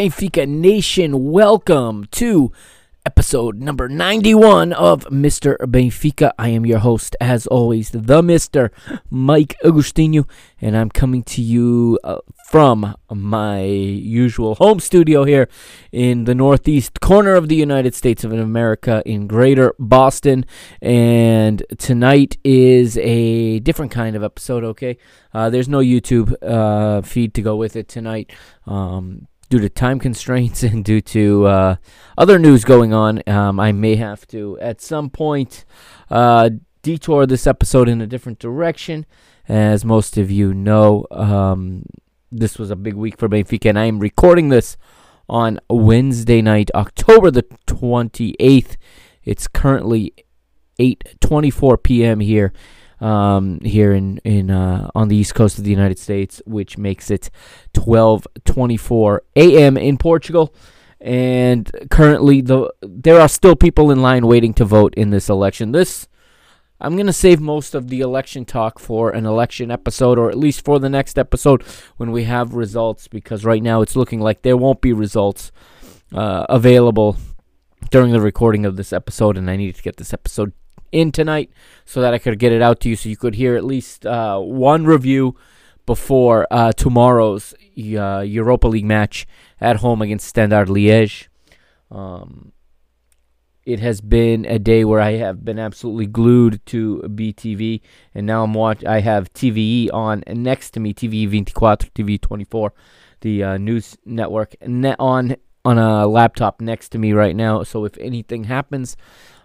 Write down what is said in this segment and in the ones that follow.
Benfica Nation? Welcome to episode number 91 of Mr. Benfica. I am your host, as always, the Mr. Mike Agustino, and I'm coming to you uh, from my usual home studio here in the northeast corner of the United States of America in greater Boston. And tonight is a different kind of episode, okay? Uh, there's no YouTube uh, feed to go with it tonight. Um, due to time constraints and due to uh, other news going on, um, I may have to, at some point, uh, detour this episode in a different direction. As most of you know, um, this was a big week for Benfica, and I am recording this on Wednesday night, October the 28th. It's currently 8:24 p.m. here um, here in in uh, on the east coast of the United States, which makes it 12:24 a.m. in Portugal. And currently, the there are still people in line waiting to vote in this election. This I'm gonna save most of the election talk for an election episode, or at least for the next episode when we have results, because right now it's looking like there won't be results uh, available during the recording of this episode, and I needed to get this episode in tonight so that I could get it out to you, so you could hear at least uh, one review before uh, tomorrow's uh, Europa League match at home against Standard Liège. Um, it has been a day where I have been absolutely glued to BTV, and now I'm watch. I have TVE on next to me, TV 24, TV 24, the uh, news network, ne- on on a laptop next to me right now. So if anything happens,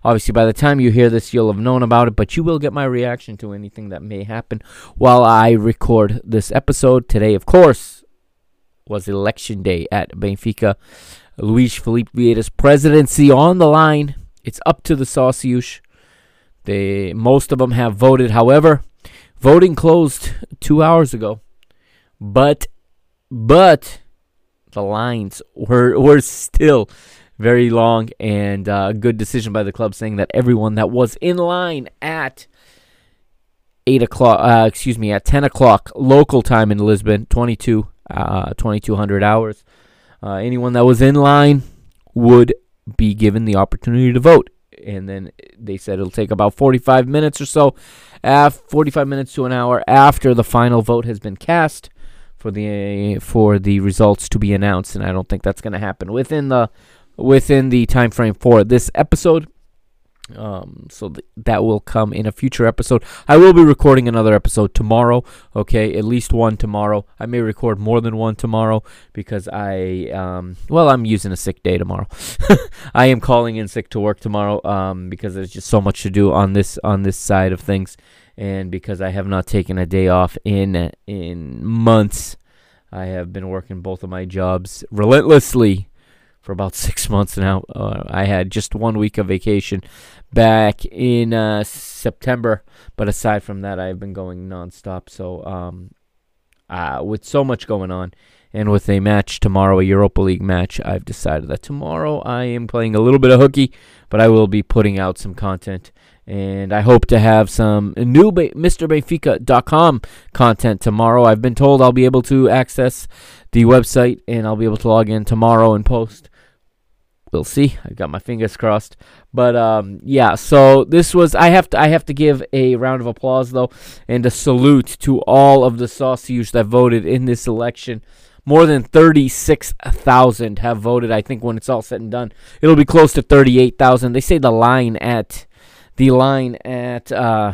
obviously by the time you hear this, you'll have known about it. But you will get my reaction to anything that may happen while I record this episode today. Of course, was election day at Benfica. Luis Felipe Vieira's presidency on the line. It's up to the Socios. They most of them have voted. However, voting closed two hours ago, but but the lines were were still very long and uh, good decision by the club saying that everyone that was in line at eight o'clock, uh, excuse me, at ten o'clock local time in Lisbon, 22, uh, 2200 hours. Uh, anyone that was in line would be given the opportunity to vote. And then they said it'll take about 45 minutes or so, af 45 minutes to an hour after the final vote has been cast for the for the results to be announced. And I don't think that's going to happen within the within the time frame for this episode. Um, so th- that will come in a future episode. I will be recording another episode tomorrow. Okay, at least one tomorrow. I may record more than one tomorrow because I, um, well, I'm using a sick day tomorrow. I am calling in sick to work tomorrow. Um, because there's just so much to do on this on this side of things, and because I have not taken a day off in in months. I have been working both of my jobs relentlessly for about six months now. Uh, I had just one week of vacation back in uh, September, but aside from that, I've been going nonstop. So, um, uh, with so much going on, and with a match tomorrow, a Europa League match, I've decided that tomorrow I am playing a little bit of hooky, but I will be putting out some content. And I hope to have some new ba- MrBenfica.com content tomorrow. I've been told I'll be able to access the website and I'll be able to log in tomorrow and post we'll see. I've got my fingers crossed. But um, yeah, so this was I have to I have to give a round of applause though and a salute to all of the socios that voted in this election. More than 36,000 have voted. I think when it's all said and done, it'll be close to 38,000. They say the line at the line at uh,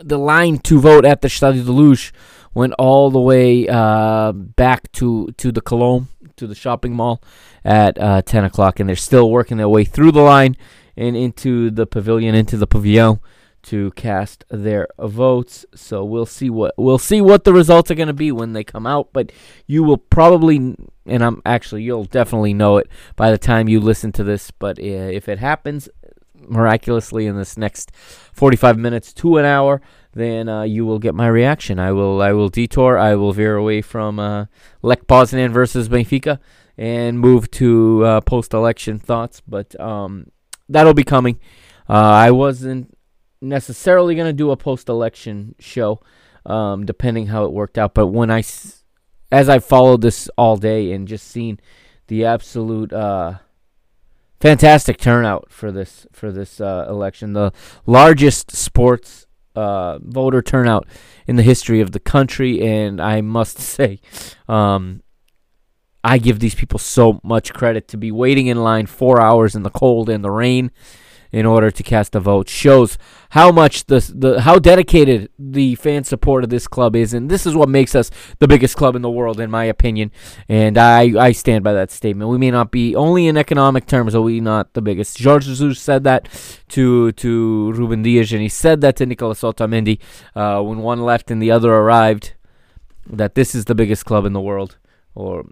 the line to vote at the Estádio da Luz went all the way uh, back to to the Colombo to the shopping mall at uh, 10 o'clock, and they're still working their way through the line and into the pavilion, into the pavilion to cast their votes. So we'll see what we'll see what the results are going to be when they come out. But you will probably, and I'm actually you'll definitely know it by the time you listen to this. But uh, if it happens miraculously in this next 45 minutes to an hour, then uh, you will get my reaction. I will I will detour. I will veer away from uh, Lech Poznan versus Benfica and move to uh, post-election thoughts. But um, that'll be coming. Uh, I wasn't necessarily going to do a post-election show, um, depending how it worked out. But when I, s- as I followed this all day and just seen the absolute uh, fantastic turnout for this for this uh, election, the largest sports uh, voter turnout in the history of the country, and I must say, um, I give these people so much credit to be waiting in line four hours in the cold and the rain in order to cast a vote shows how much the the how dedicated the fan support of this club is, and this is what makes us the biggest club in the world, in my opinion. And I I stand by that statement. We may not be only in economic terms are we not the biggest. Jorge Jesus said that to to Ruben Dias, and he said that to Nicolas Otamendi uh, when one left and the other arrived. That this is the biggest club in the world, or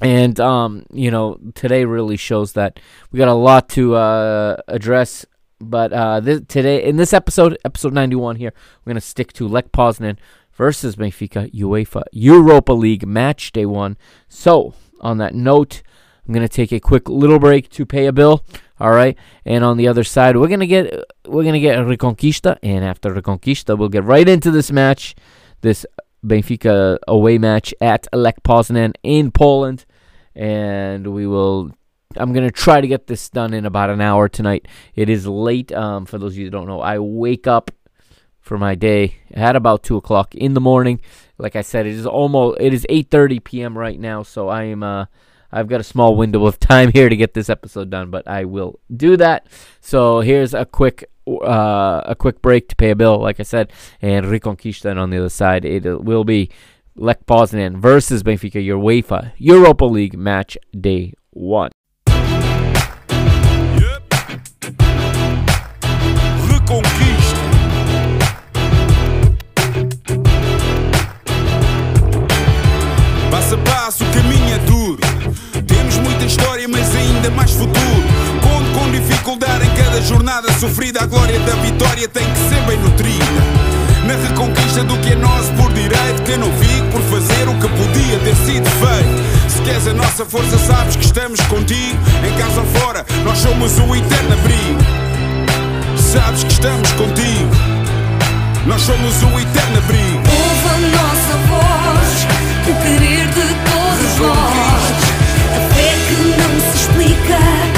and um, you know, today really shows that we got a lot to uh, address. But uh, this, today, in this episode, episode 91 here, we're gonna stick to Lech Poznan versus Benfica UEFA Europa League match day one. So, on that note, I'm gonna take a quick little break to pay a bill. All right, and on the other side, we're gonna get we're gonna get Reconquista, and after Reconquista, we'll get right into this match, this Benfica away match at Lech Poznan in Poland, and we will. I'm gonna try to get this done in about an hour tonight. It is late. Um, for those of you that don't know, I wake up for my day at about two o'clock in the morning. Like I said, it is almost it is 8:30 p.m. right now, so I am uh, I've got a small window of time here to get this episode done, but I will do that. So here's a quick uh, a quick break to pay a bill, like I said, and Reconquista on the other side. It will be Lech Poznan versus Benfica, your UEFA Europa League match day one. Passo a passo, o caminho é duro. Temos muita história, mas ainda mais futuro. Jornada sofrida. A glória da vitória tem que ser bem nutrida. Na reconquista do que é nosso por direito. Que não fico por fazer o que podia ter sido feito. Se queres a nossa força, sabes que estamos contigo. Em casa ou fora, nós somos o eterno abrigo. Sabes que estamos contigo. Nós somos o eterno abrigo. Ouve a nossa voz, o querer de todos nós. A fé que não se explica.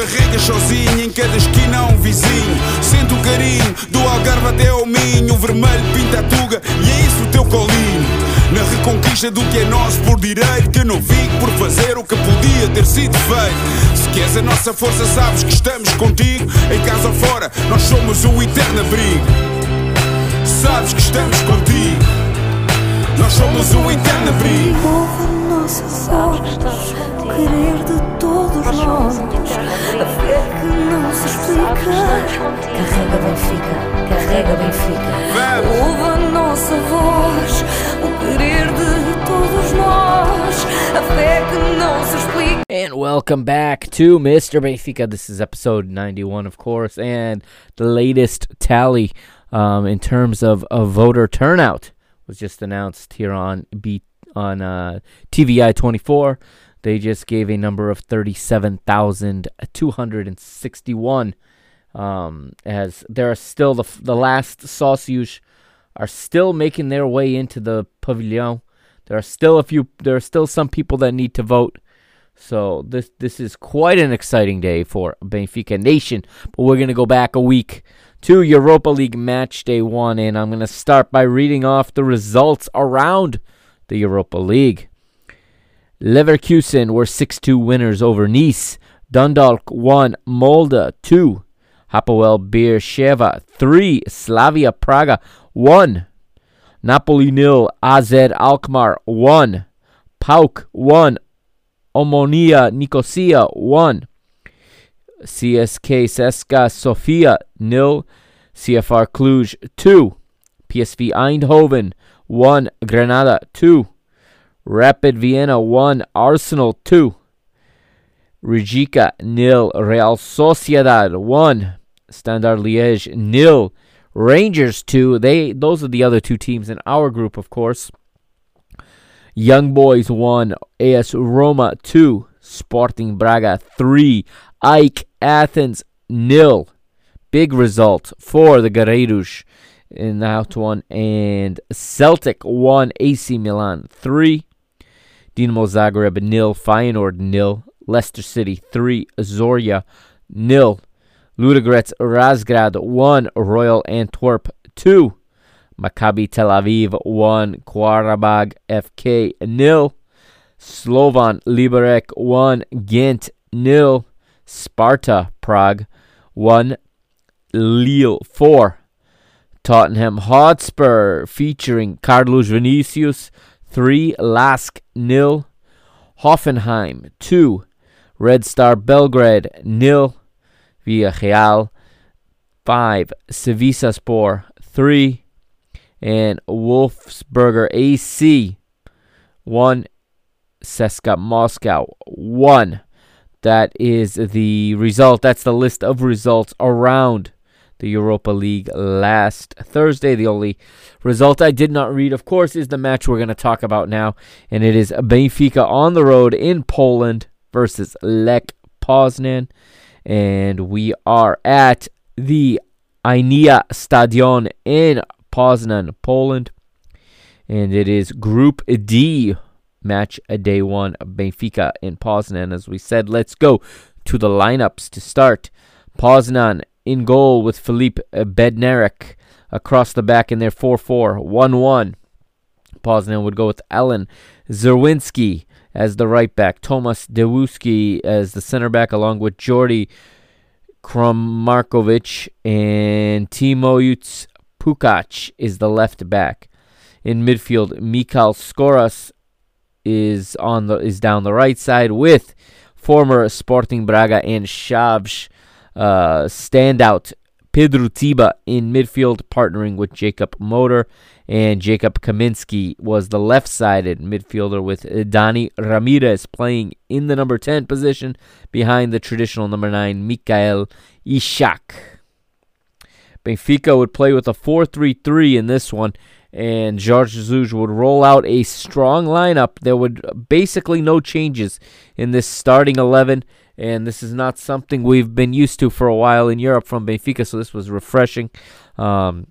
carregas sozinho, em cada esquina um vizinho. Sente o carinho do Algarve até ao Minho, o vermelho pinta a tuga e exija do que é nosso por direito. Que não fique por fazer o que podia ter sido feito. Se queres a nossa força, sabes que estamos contigo. Em casa ou fora, nós somos o eterno abrigo. Sabes que estamos contigo. Nós somos o eterno abrigo. Ouve a nossa voz, o querer de todos A a. A. And welcome back to Mr. Benfica. This is episode 91, of course, and the latest tally um, in terms of, of voter turnout was just announced here on B on uh, TVI 24. They just gave a number of 37,261. Um, as there are still the the last socios are still making their way into the pavilion. There are still a few. There are still some people that need to vote. So this this is quite an exciting day for Benfica Nation. But we're gonna go back a week to Europa League match day one, and I'm gonna start by reading off the results around the Europa League. Leverkusen were 6-2 winners over Nice. Dundalk won Molde 2. Hapoel Beersheva 3. Slavia Praga 1. Napoli nil. AZ Alkmaar 1. PAOK 1. Omonia Nicosia 1. CSK Seska Sofia nil. CFR Cluj 2. PSV Eindhoven 1. Granada 2. Rapid Vienna 1. Arsenal 2. Rijeka nil. Real Sociedad 1. Standard Liège nil. Rangers 2. They those are the other two teams in our group, of course. Young Boys 1, AS Roma 2, Sporting Braga 3, AEK Athens nil. Big result for the Guerreiros in that one. And Celtic 1, AC Milan 3, Dinamo Zagreb nil, Feyenoord nil, Leicester City 3, Zorya nil, Ludogorets Razgrad 1, Royal Antwerp 2. Maccabi Tel Aviv 1, Qarabag FK nil, Slovan Liberec 1, Ghent nil, Sparta Prague 1, Lille 4, Tottenham Hotspur featuring Carlos Vinicius 3, LASK nil, Hoffenheim 2, Red Star Belgrade nil, Villarreal 5, Spor 3, and Wolfsberger AC 1 CSKA Moscow 1 that is the result that's the list of results around the Europa League last Thursday the only result I did not read of course is the match we're going to talk about now and it is Benfica on the road in Poland versus Lech Poznan and we are at the Inia Stadion in Poznan, Poland. And it is Group D match day one Benfica in Poznan. As we said, let's go to the lineups to start. Poznan in goal with Filip Bednarek across the back in their 4 4 1 1. Poznan would go with Alan Czerwinski as the right back, Tomas Dewuski as the center back, along with Djordje Crnomarkovic and Tymoteusz Puchacz is the left back. In midfield, Michal Skoras is on the is down the right side with former Sporting Braga and Chaves uh, standout Pedro Tiba in midfield, partnering with Jacob Moder, and Jacob Kaminski was the left-sided midfielder with Dani Ramirez playing in the number 10 position behind the traditional number 9 Mikael Ishak. Benfica would play with a 4 3 3 in this one, and Jorge Jesus would roll out a strong lineup. There would basically no changes in this starting 11, and this is not something we've been used to for a while in Europe from Benfica, so this was refreshing. Um,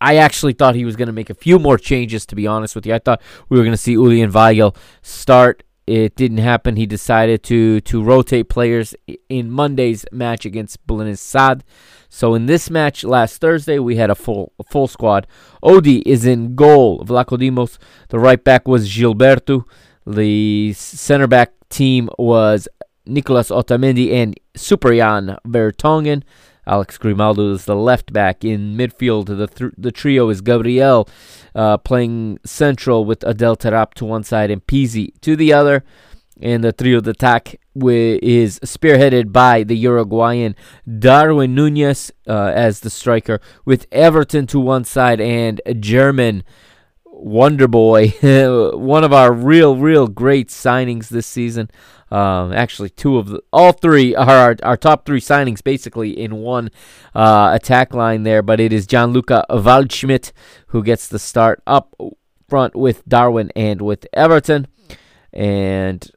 I actually thought he was going to make a few more changes, to be honest with you. I thought we were going to see Julian Weigl start it didn't happen. He decided to to rotate players in Monday's match against Belenenses SAD. So in this match last Thursday, we had a full a full squad. Odi is in goal. Vlachodimos. The right back was Gilberto. The center back team was Nicolas Otamendi and Superjan Vertonghen. Alex Grimaldo is the left back. In midfield, the th- the trio is Gabriel uh, playing central with Adel Taarabt to one side and Pizzi to the other. And the trio d'attack wi- is spearheaded by the Uruguayan Darwin Nunez uh, as the striker, with Everton to one side and German Wonder Boy, one of our real, real great signings this season. Um, actually, two of the, all three are our, our top three signings, basically in one uh, attack line there. But it is Gianluca Waldschmidt who gets the start up front with Darwin and with Everton. And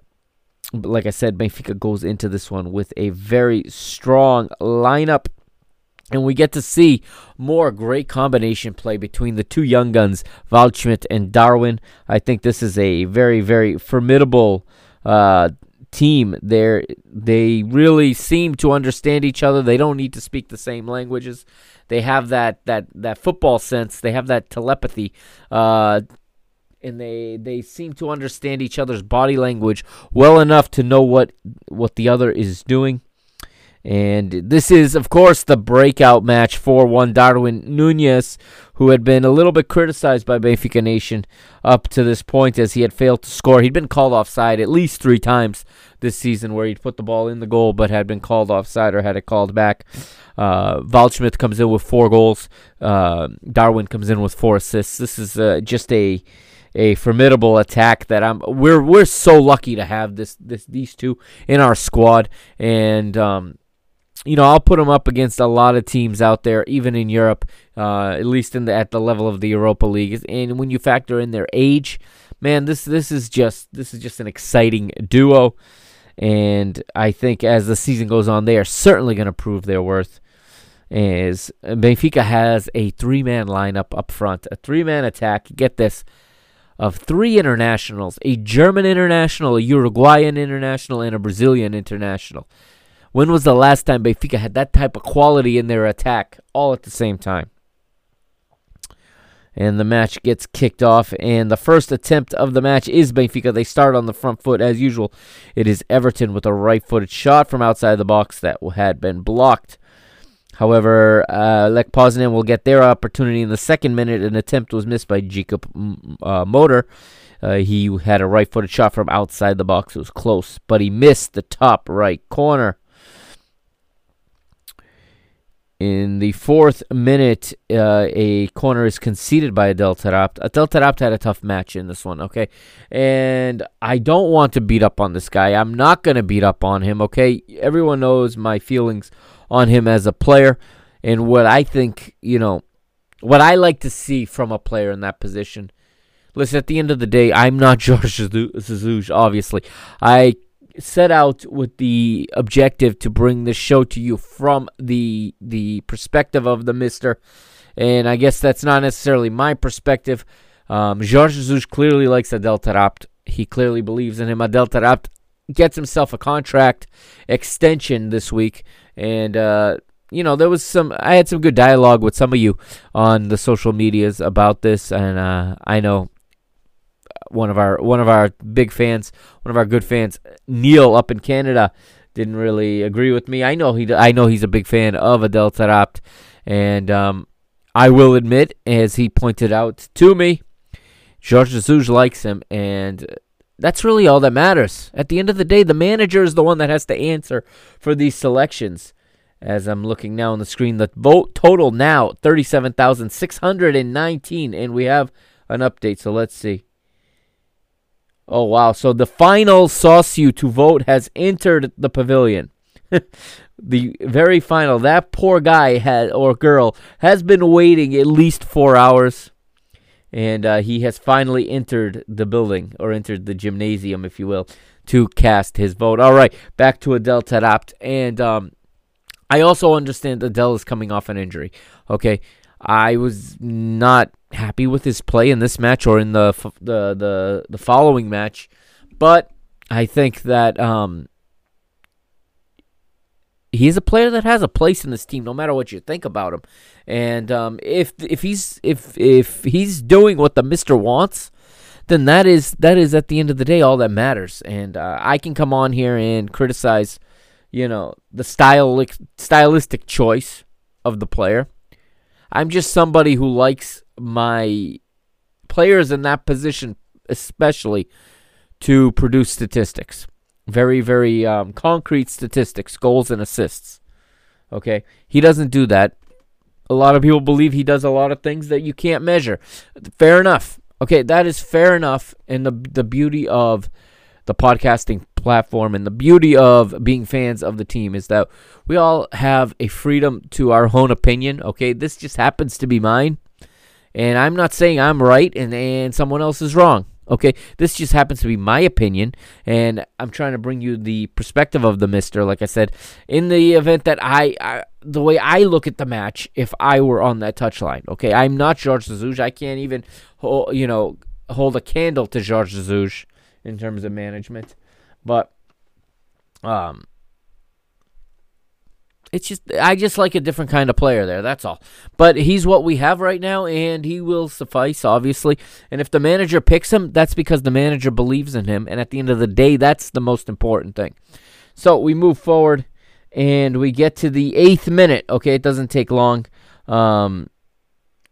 like I said, Benfica goes into this one with a very strong lineup. And we get to see more great combination play between the two young guns, Waldschmidt and Darwin. I think this is a very, very formidable uh, team. There, they really seem to understand each other. They don't need to speak the same languages. They have that that that football sense. They have that telepathy. Uh, and they they seem to understand each other's body language well enough to know what what the other is doing. And this is, of course, the breakout match for one Darwin Nunez, who had been a little bit criticized by Benfica Nation up to this point as he had failed to score. He'd been called offside at least three times this season where he'd put the ball in the goal but had been called offside or had it called back. Uh, Waldschmidt comes in with four goals. Uh, Darwin comes in with four assists. This is uh, just a a formidable attack that I'm we're we're so lucky to have this this these two in our squad and um you know, I'll put them up against a lot of teams out there, even in Europe, uh, at least in the at the level of the Europa League. And when you factor in their age, man, this this is just this is just an exciting duo. And I think as the season goes on, they are certainly going to prove their worth. As Benfica has a three-man lineup up front, a three-man attack. Get this, of three internationals: a German international, a Uruguayan international, and a Brazilian international. When was the last time Benfica had that type of quality in their attack all at the same time? And the match gets kicked off, and the first attempt of the match is Benfica. They start on the front foot as usual. It is Everton with a right footed shot from outside the box that had been blocked. However, uh, Lech Poznan will get their opportunity in the second minute. An attempt was missed by Jacob uh, Moder. Uh, he had a right footed shot from outside the box. It was close, but he missed the top right corner. In the fourth minute, uh, a corner is conceded by Adel Taarabt. Adel Taarabt had a tough match in this one, okay? And I don't want to beat up on this guy. I'm not going to beat up on him, okay? Everyone knows my feelings on him as a player and what I think, you know, what I like to see from a player in that position. Listen, at the end of the day, I'm not Jorge Jesus, obviously. I set out with the objective to bring this show to you from the the perspective of the Mister, and I guess that's not necessarily my perspective. Um, Jesus clearly likes Adel Taarabt. He clearly believes in him. Adel Taarabt gets himself a contract extension this week, and uh, you know there was some. I had some good dialogue with some of you on the social medias about this, and uh, I know one of our one of our big fans, one of our good fans, Neil up in Canada, didn't really agree with me. I know he I know he's a big fan of Adel Taarabt, and um, I will admit, as he pointed out to me, Jorge Jesus likes him, and that's really all that matters. At the end of the day, the manager is the one that has to answer for these selections. As I'm looking now on the screen, the vote total now thirty-seven thousand six hundred and nineteen, and we have an update. So let's see. Oh wow! So the final socio to vote has entered the pavilion. the very final. That poor guy had or girl has been waiting at least four hours, and uh, he has finally entered the building or entered the gymnasium, if you will, to cast his vote. All right, back to Adel Taarabt, and um, I also understand Adele is coming off an injury. Okay, I was not happy with his play in this match or in the f- the the the following match, but I think that um, he's a player that has a place in this team, no matter what you think about him. And um, if if he's if if he's doing what the Mister wants, then that is that is at the end of the day all that matters. And uh, I can come on here and criticize, you know, the style stylistic choice of the player. I'm just somebody who likes my players in that position, especially, to produce statistics. Very, very um, concrete statistics, goals and assists. Okay? He doesn't do that. A lot of people believe he does a lot of things that you can't measure. Fair enough. Okay, that is fair enough. And the the beauty of the podcasting platform and the beauty of being fans of the team is that we all have a freedom to our own opinion. Okay, this just happens to be mine. And I'm not saying I'm right and, and someone else is wrong. Okay, this just happens to be my opinion, and I'm trying to bring you the perspective of the Mister. Like I said, in the event that I, I the way I look at the match, if I were on that touchline, okay, I'm not Jorge Jesus. I can't even, you know, hold a candle to Jorge Jesus in terms of management, but um, it's just I just like a different kind of player there. That's all. But he's what we have right now, and he will suffice, obviously. And if the manager picks him, that's because the manager believes in him. And at the end of the day, that's the most important thing. So we move forward, and we get to the eighth minute. Okay, it doesn't take long. Um,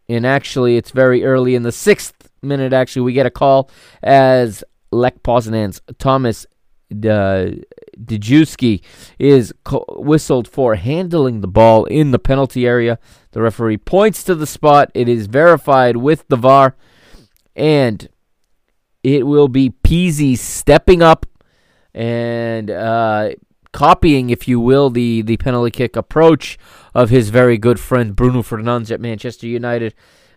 and actually, it's very early in the sixth minute. Actually, we get a call as Lech Poznan's Thomas uh, Dejewski is co- whistled for handling the ball in the penalty area. The referee points to the spot. It is verified with the VAR, and it will be Pizzi stepping up and uh, copying, if you will, the, the penalty kick approach of his very good friend Bruno Fernandes at Manchester United.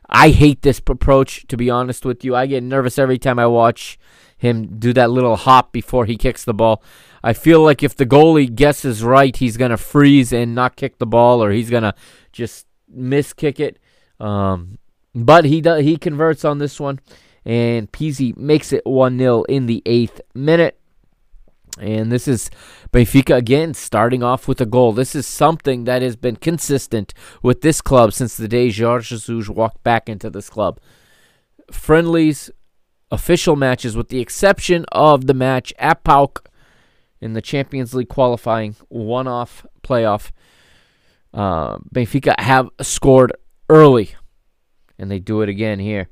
I hate this approach, to be honest with you. I get nervous every time I watch him do that little hop before he kicks the ball. I feel like if the goalie guesses right, he's gonna freeze and not kick the ball, or he's gonna just miss kick it. Um, but he does, he converts on this one, and Pizzi makes it one 0 in the eighth minute. And this is Benfica again starting off with a goal. This is something that has been consistent with this club since the day Jorge Jesus walked back into this club. Friendlies, official matches, with the exception of the match at PAOK in the Champions League qualifying one-off playoff. Uh, Benfica have scored early, and they do it again here.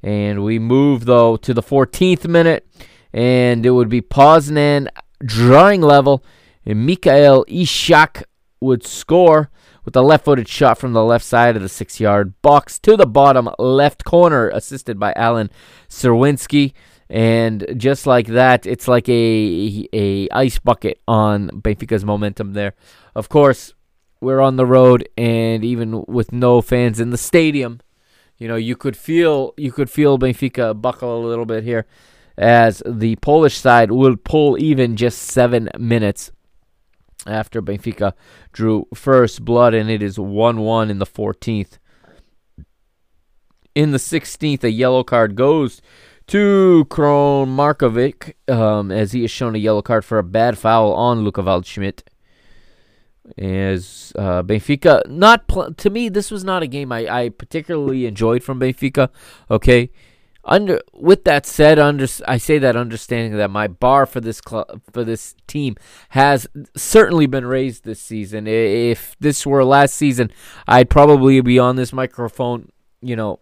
And we move though to the 14th minute, and it would be Poznan drawing level, and Mikael Ishak would score with a left-footed shot from the left side of the six-yard box to the bottom left corner, assisted by Alan Czerwinski. And just like that, it's like a a ice bucket on Benfica's momentum there. Of course, we're on the road, and even with no fans in the stadium, you know you could feel you could feel Benfica buckle a little bit here, as the Polish side will pull even just seven minutes after Benfica drew first blood, and it is 1 1 in the 14th. In the 16th, a yellow card goes to Crnomarkovic um, as he is shown a yellow card for a bad foul on Luca Waldschmidt. As uh, Benfica, not pl- to me, this was not a game I, I particularly enjoyed from Benfica. Okay, under with that said, under I say that understanding that my bar for this club for this team has certainly been raised this season. If this were last season, I'd probably be on this microphone, you know,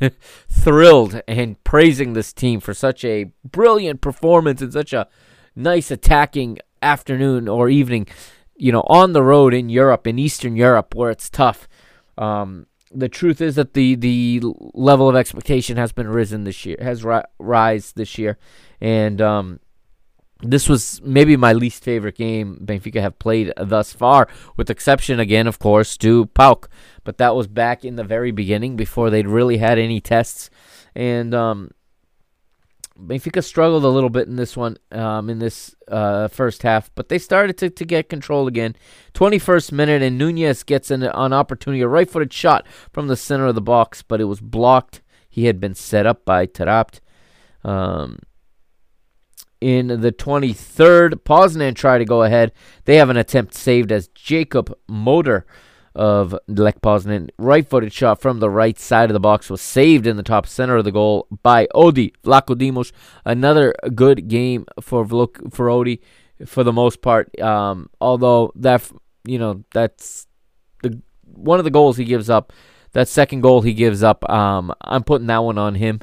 thrilled and praising this team for such a brilliant performance and such a nice attacking afternoon or evening, you know, on the road in Europe, in Eastern Europe, where it's tough. Um, the truth is that the the level of expectation has been risen this year, has ri- rise this year, and um, this was maybe my least favorite game Benfica have played thus far, with exception again, of course, to PAOK. But that was back in the very beginning before they'd really had any tests, and um, Benfica struggled a little bit in this one, um, in this uh, first half, but they started to, to get control again. 21st minute, and Nunez gets an, an opportunity, a right footed shot from the center of the box, but it was blocked. He had been set up by Taarabt. Um, In the 23rd, Poznan try to go ahead. They have an attempt saved as Jacob Moder of Lech Poznan. Right footed shot from the right side of the box was saved in the top center of the goal by Odi Vlachodimos. Another good game for Vlok- for Odi for the most part. Um, although that you know that's the one of the goals he gives up. That second goal he gives up. Um, I'm putting that one on him.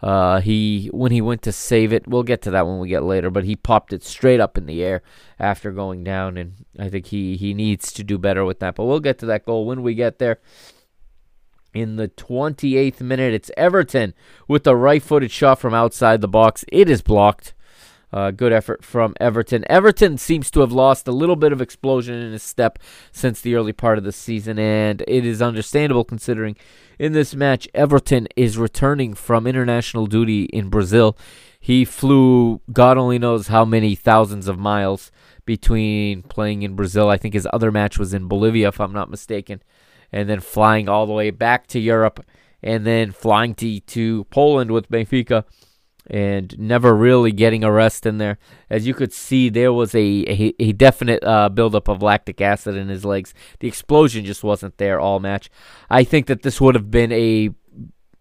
Uh, he when he went to save it, we'll get to that when we get later. But he popped it straight up in the air after going down, and I think he he needs to do better with that. But we'll get to that goal when we get there. In the 28th minute, it's Everton with a right-footed shot from outside the box. It is blocked. Uh, good effort from Everton. Everton seems to have lost a little bit of explosion in his step since the early part of the season, and it is understandable considering in this match Everton is returning from international duty in Brazil. He flew God only knows how many thousands of miles between playing in Brazil. I think his other match was in Bolivia, if I'm not mistaken, and then flying all the way back to Europe, and then flying to, to Poland with Benfica and never really getting a rest in there. As you could see, there was a, a, a definite uh, buildup of lactic acid in his legs. The explosion just wasn't there all match. I think that this would have been a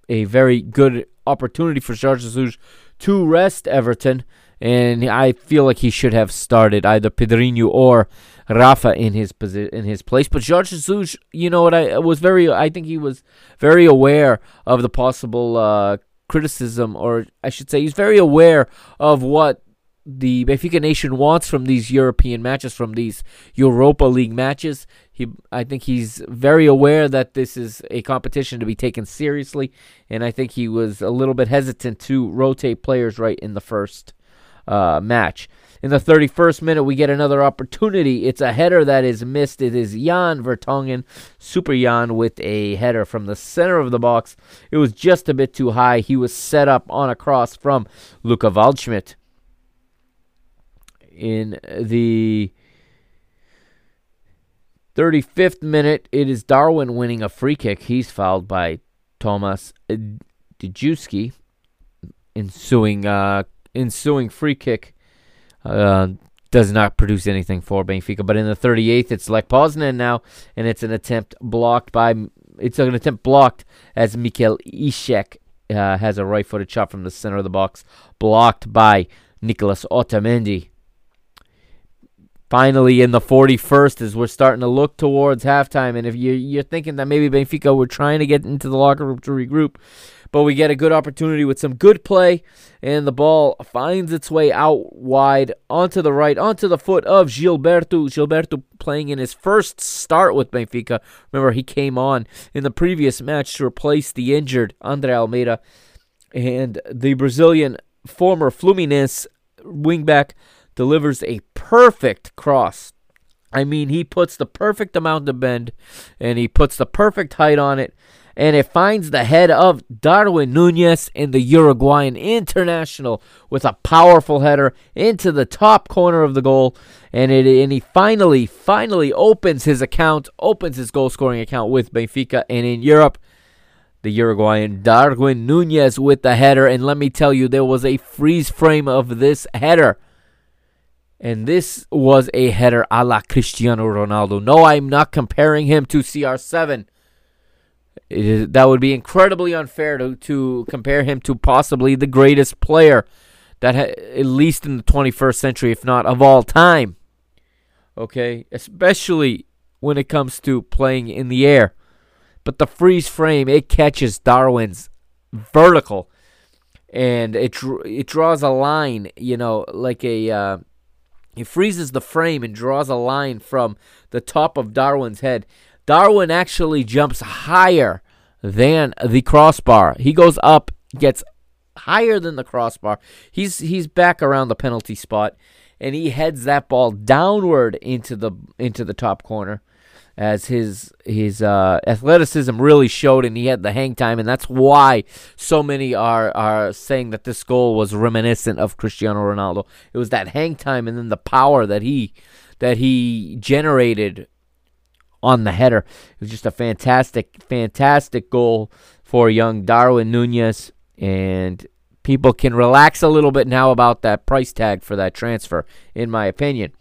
a very good opportunity for Jorge Jesus to rest Everton, and I feel like he should have started either Pedrinho or Rafa in his posi- in his place. But Jorge Jesus, you know what? I was very. I think he was very aware of the possible uh, criticism, or I should say, he's very aware of what the Benfica nation wants from these European matches, from these Europa League matches. He, I think he's very aware that this is a competition to be taken seriously, and I think he was a little bit hesitant to rotate players right in the first uh, match. In the 31st minute, we get another opportunity. It's a header that is missed. It is Jan Vertonghen, Super Jan, with a header from the center of the box. It was just a bit too high. He was set up on a cross from Luca Waldschmidt. In the 35th minute, it is Darwin winning a free kick. He's fouled by Thomas Dejewski. Ensuing, uh, ensuing free kick does not produce anything for Benfica. But in the 38th, it's Lech Poznan now, and it's an attempt blocked by. It's an attempt blocked as Mikael Ishak uh, has a right-footed shot from the center of the box, blocked by Nicolas Otamendi. Finally, in the 41st, as we're starting to look towards halftime, and if you're, you're thinking that maybe Benfica were trying to get into the locker room to regroup, but we get a good opportunity with some good play, and the ball finds its way out wide onto the right, onto the foot of Gilberto. Gilberto playing in his first start with Benfica. Remember, he came on in the previous match to replace the injured Andre Almeida, and the Brazilian former Fluminense wingback delivers a perfect cross. I mean, he puts the perfect amount of bend and he puts the perfect height on it. And it finds the head of Darwin Nunez in the Uruguayan international with a powerful header into the top corner of the goal. And it and he finally, finally opens his account, opens his goal scoring account with Benfica. And in Europe, the Uruguayan Darwin Nunez with the header. And let me tell you, there was a freeze frame of this header. And this was a header a la Cristiano Ronaldo. No, I'm not comparing him to CR7. It is, that would be incredibly unfair to, to compare him to possibly the greatest player that ha- at least in the 21st century, if not of all time. Okay, especially when it comes to playing in the air. But the freeze frame it catches Darwin's vertical, and it it draws a line. You know, like a uh, he freezes the frame and draws a line from the top of Darwin's head. Darwin actually jumps higher than the crossbar. He goes up, gets higher than the crossbar. He's he's back around the penalty spot and he heads that ball downward into the into the top corner as his his uh, athleticism really showed and he had the hang time and that's why so many are are saying that this goal was reminiscent of Cristiano Ronaldo. It was that hang time and then the power that he that he generated on the header. It was just a fantastic, fantastic goal for young Darwin Nunez. And people can relax a little bit now about that price tag for that transfer, in my opinion.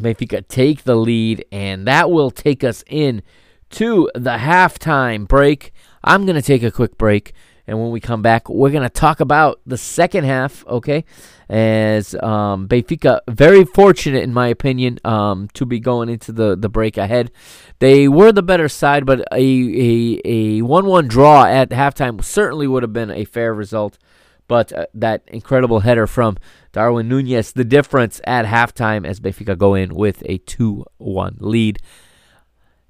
Benfica take the lead, and that will take us in to the halftime break. I'm going to take a quick break, and when we come back, we're going to talk about the second half, okay? As um, very fortunate, in my opinion, um, to be going into the, the break ahead. They were the better side, but a, a, a 1 1 draw at halftime certainly would have been a fair result. But uh, that incredible header from Darwin Nunez, the difference at halftime as Benfica go in with a 2 1 lead.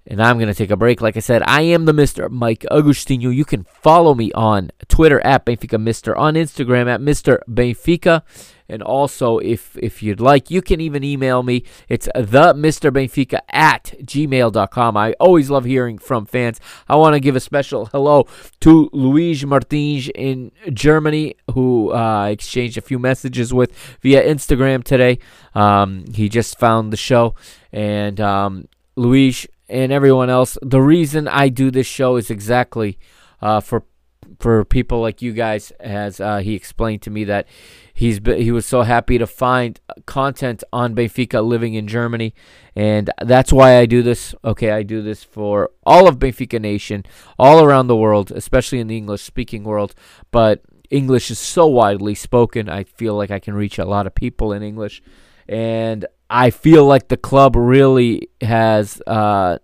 And I'm going to take a break. Like I said, I am the Mr. Mike Agustino. You can follow me on Twitter at Benfica Mister, on Instagram at Mr. Benfica. And also, if if you'd like, you can even email me. It's the Mr. Benfica at gmail.com. I always love hearing from fans. I want to give a special hello to Luis Martins in Germany, who uh, exchanged a few messages with via Instagram today. Um, he just found the show. And um, Luis, and everyone else. The reason I do this show is exactly uh, for for people like you guys, as uh, he explained to me that he's be- he was so happy to find content on Benfica living in Germany, and that's why I do this. Okay, I do this for all of Benfica Nation, all around the world, especially in the English speaking world, but. English is so widely spoken. I feel like I can reach a lot of people in English, and I feel like the club really has. Uh,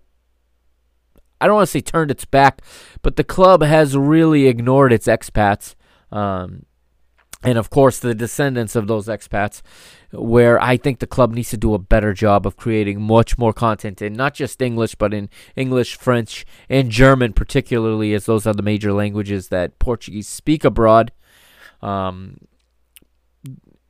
I don't want to say turned its back, but the club has really ignored its expats. Um, and of course, the descendants of those expats, where I think the club needs to do a better job of creating much more content in not just English, but in English, French, and German, particularly, as those are the major languages that Portuguese speak abroad. Um,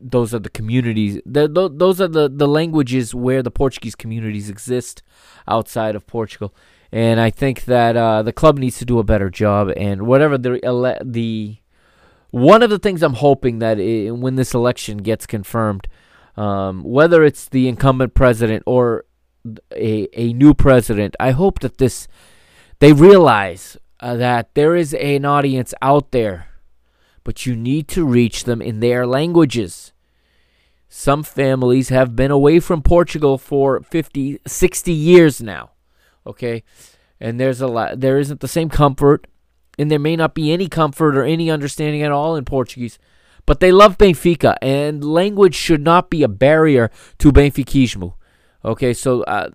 those are the communities. The, those are the, the languages where the Portuguese communities exist outside of Portugal. And I think that uh, the club needs to do a better job. And whatever the the one of the things I'm hoping that i when this election gets confirmed, um, whether it's the incumbent president or a a new president, I hope that this they realize uh, that there is an audience out there, but you need to reach them in their languages. Some families have been away from Portugal for 50, 60 years now. Okay? And there's a lot there isn't the same comfort and there may not be any comfort or any understanding at all in Portuguese. But they love Benfica, and language should not be a barrier to Benfiquismo. Okay, so uh,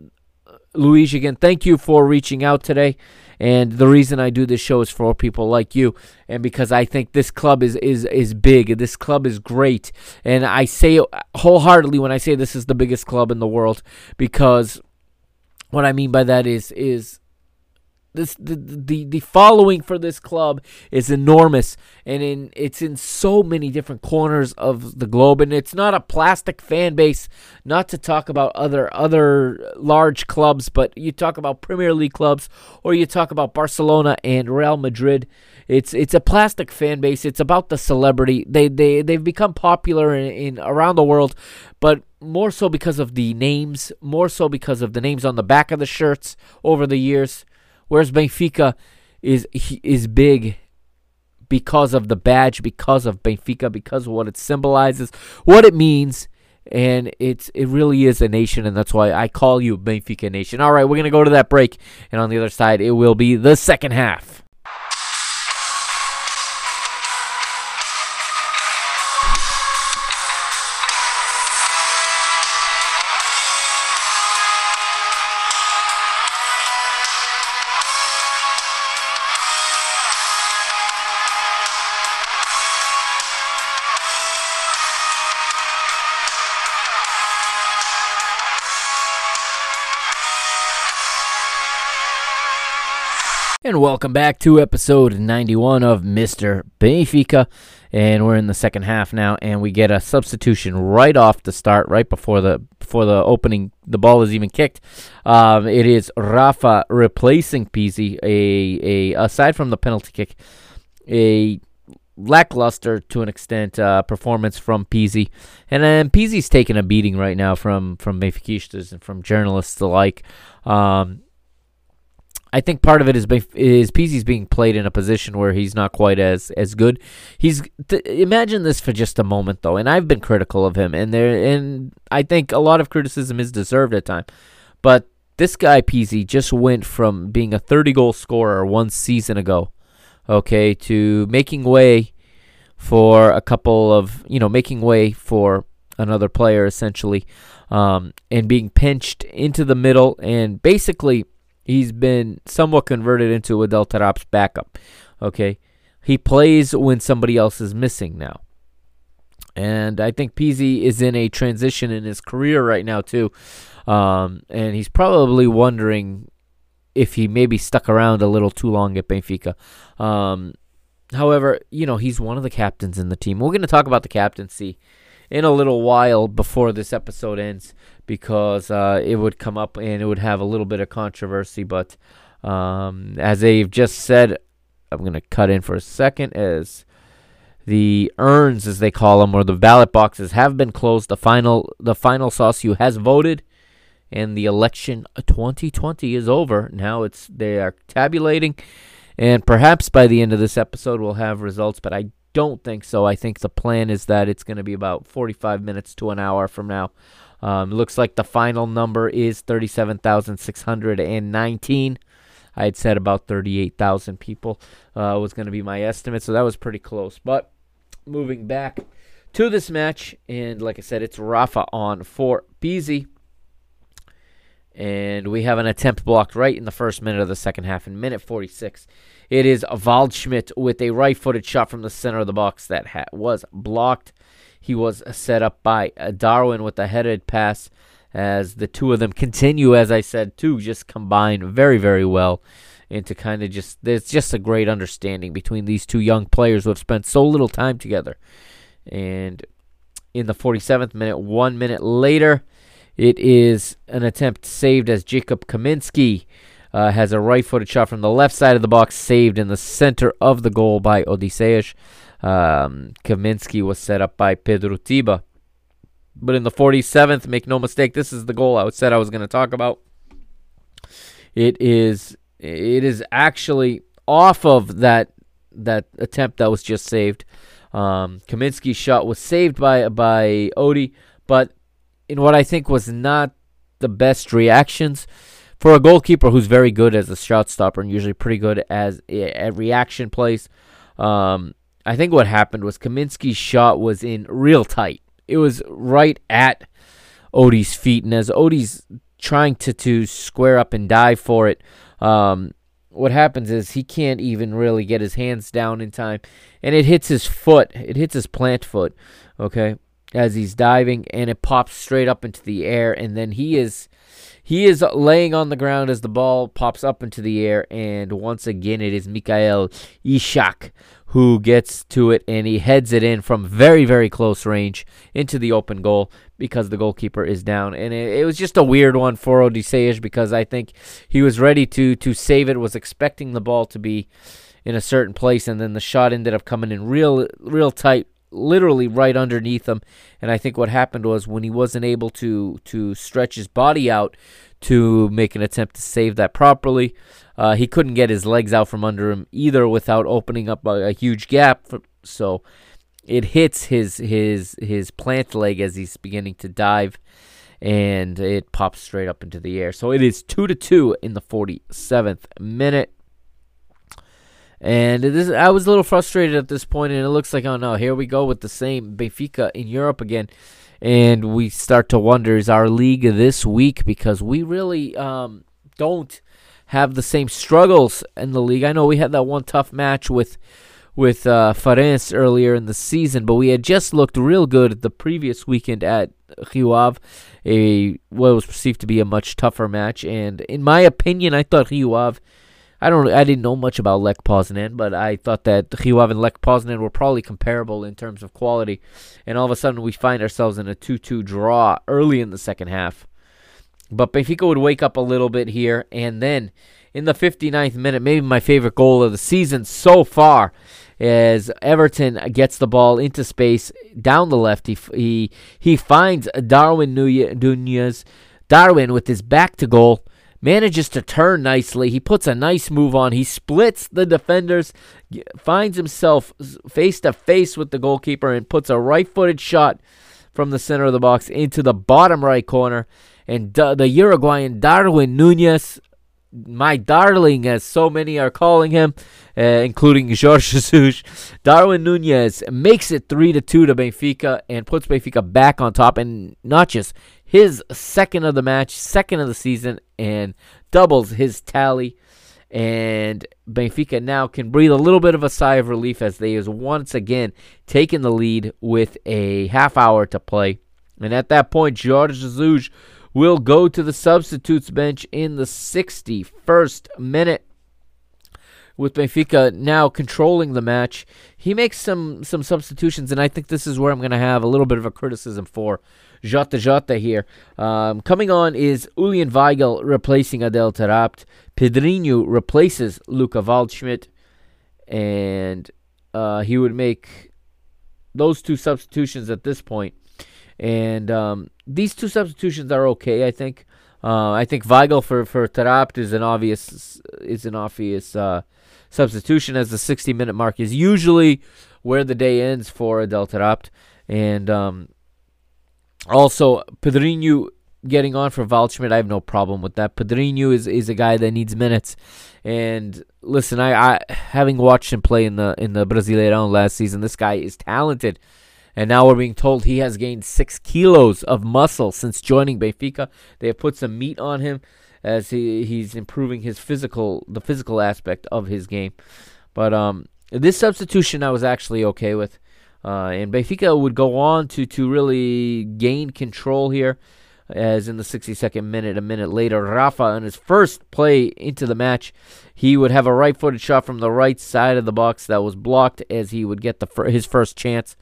Luis, again, thank you for reaching out today. And the reason I do this show is for people like you, and because I think this club is is is big. This club is great, and I say wholeheartedly when I say this is the biggest club in the world, because what I mean by that is is this the, the the following for this club is enormous and in it's in so many different corners of the globe and it's not a plastic fan base not to talk about other other large clubs but you talk about Premier League clubs or you talk about Barcelona and Real Madrid it's it's a plastic fan base it's about the celebrity they they they've become popular in, in around the world but more so because of the names more so because of the names on the back of the shirts over the years Whereas Benfica is is big because of the badge, because of Benfica, because of what it symbolizes, what it means, and it's it really is a nation, and that's why I call you Benfica Nation. All right, we're gonna go to that break, and on the other side, it will be the second half. Welcome back to episode 91 of Mr. Benfica. And we're in the second half now, and we get a substitution right off the start, right before the before the opening, the ball is even kicked. Um, it is Rafa replacing Pizzi. A, a aside from the penalty kick, a lackluster to an extent uh, performance from Pizzi, and then Pizzi's taking a beating right now from from Benfiquistas and from journalists alike. Um, I think part of it is is Pizzi's being played in a position where he's not quite as as good. He's th- imagine this for just a moment though, and I've been critical of him, and there and I think a lot of criticism is deserved at time, but this guy Pizzi just went from being a 30 goal scorer one season ago, okay, to making way for a couple of you know making way for another player essentially, um, and being pinched into the middle and basically he's been somewhat converted into Adel Taarabt's backup. Okay, he plays when somebody else is missing now, and I think Pizzi is in a transition in his career right now too, um, and he's probably wondering if he maybe stuck around a little too long at Benfica. Um, however, you know he's one of the captains in the team. We're going to talk about the captaincy in a little while before this episode ends because uh, it would come up and it would have a little bit of controversy. But um, as they've just said, I'm going to cut in for a second as the urns, as they call them, or the ballot boxes, have been closed. The final, the final socio has voted, and the election 2020 is over. Now it's they are tabulating, and perhaps by the end of this episode we'll have results. But I don't think so. I think the plan is that it's going to be about 45 minutes to an hour from now. Um, looks like the final number is 37,619. I had said about 38,000 people uh, was going to be my estimate, so that was pretty close. But moving back to this match, and like I said, it's Rafa on for Pizzi. And we have an attempt blocked right in the first minute of the second half. In minute 46, it is Waldschmidt with a right footed shot from the center of the box that ha- was blocked. He was set up by uh, Darwin with a headed pass as the two of them continue, as I said, to just combine very, very well into kind of just, there's just a great understanding between these two young players who have spent so little time together. And in the 47th minute, one minute later, it is an attempt saved as Jacob Kaminski uh, has a right footed shot from the left side of the box, saved in the center of the goal by Odysseus. Um, Kaminski was set up by Pedro Tiba. But in the 47th, make no mistake, this is the goal I said I was going to talk about. It is it is actually off of that that attempt that was just saved. Um, Kaminski's shot was saved by by Odie, but in what I think was not the best reactions for a goalkeeper who's very good as a shot stopper and usually pretty good as at reaction plays. Um, I think what happened was Kaminski's shot was in real tight. It was right at Odie's feet, and as Odie's trying to to square up and dive for it, um, what happens is he can't even really get his hands down in time, and it hits his foot. It hits his plant foot. Okay, as he's diving, and it pops straight up into the air, and then he is he is laying on the ground as the ball pops up into the air, and once again it is Mikael Ishak who gets to it and he heads it in from very, very close range into the open goal because the goalkeeper is down. And it, it was just a weird one for Odysseus because I think he was ready to to save it, was expecting the ball to be in a certain place, and then the shot ended up coming in real, real tight. Literally right underneath him, and I think what happened was when he wasn't able to to stretch his body out to make an attempt to save that properly, uh, he couldn't get his legs out from under him either without opening up a, a huge gap. For, so it hits his his his plant leg as he's beginning to dive, and it pops straight up into the air. So it is two to two in the 47th minute. And it is, I was a little frustrated at this point, and it looks like, oh no, here we go with the same Benfica in Europe again. And we start to wonder, is our league this week? Because we really um, don't have the same struggles in the league. I know we had that one tough match with with uh, earlier in the season, but we had just looked real good the previous weekend at Rio Ave, a what was perceived to be a much tougher match. And in my opinion, I thought Rio Ave, I don't, I didn't know much about Lech Poznan, but I thought that Ave and Lech Poznan were probably comparable in terms of quality. And all of a sudden, we find ourselves in a 2-2 draw early in the second half. But Benfica would wake up a little bit here, and then in the 59th minute, maybe my favorite goal of the season so far, as Everton gets the ball into space down the left. He he he finds Darwin Nunez. Darwin with his back to goal manages to turn nicely. He puts a nice move on. He splits the defenders, finds himself face to face with the goalkeeper, and puts a right footed shot from the center of the box into the bottom right corner. And the Uruguayan Darwin Nunez, my darling, as so many are calling him, uh, including Jorge Jesus, Darwin Nunez makes it three to two to Benfica and puts Benfica back on top, and not just his second of the match, second of the season, and doubles his tally. And Benfica now can breathe a little bit of a sigh of relief as they is once again taking the lead with a half hour to play. And at that point, Jorge Jesus will go to the substitutes bench in the 61st minute. With Benfica now controlling the match, he makes some some substitutions, and I think this is where I'm going to have a little bit of a criticism for Jota Jota here. Um, coming on is Julian Weigl replacing Adel Taarabt. Pedrinho replaces Luca Waldschmidt, and uh, he would make those two substitutions at this point. And um, these two substitutions are okay, I think. Uh, I think Weigl for for Taarabt is an obvious is an obvious uh, substitution as the 60 minute mark is usually where the day ends for Adel Taarabt. And um, also, Pedrinho getting on for Waldschmidt, I have no problem with that. Pedrinho is, is a guy that needs minutes. And listen, I, I having watched him play in the in the Brasileirão last season, this guy is talented. And now we're being told he has gained six kilos of muscle since joining Benfica. They have put some meat on him as he, he's improving his physical the physical aspect of his game. But um, this substitution I was actually okay with. Uh, and Benfica would go on to, to really gain control here, as in the 62nd minute, a minute later, Rafa, on his first play into the match, he would have a right footed shot from the right side of the box that was blocked as he would get the fir- his first chance.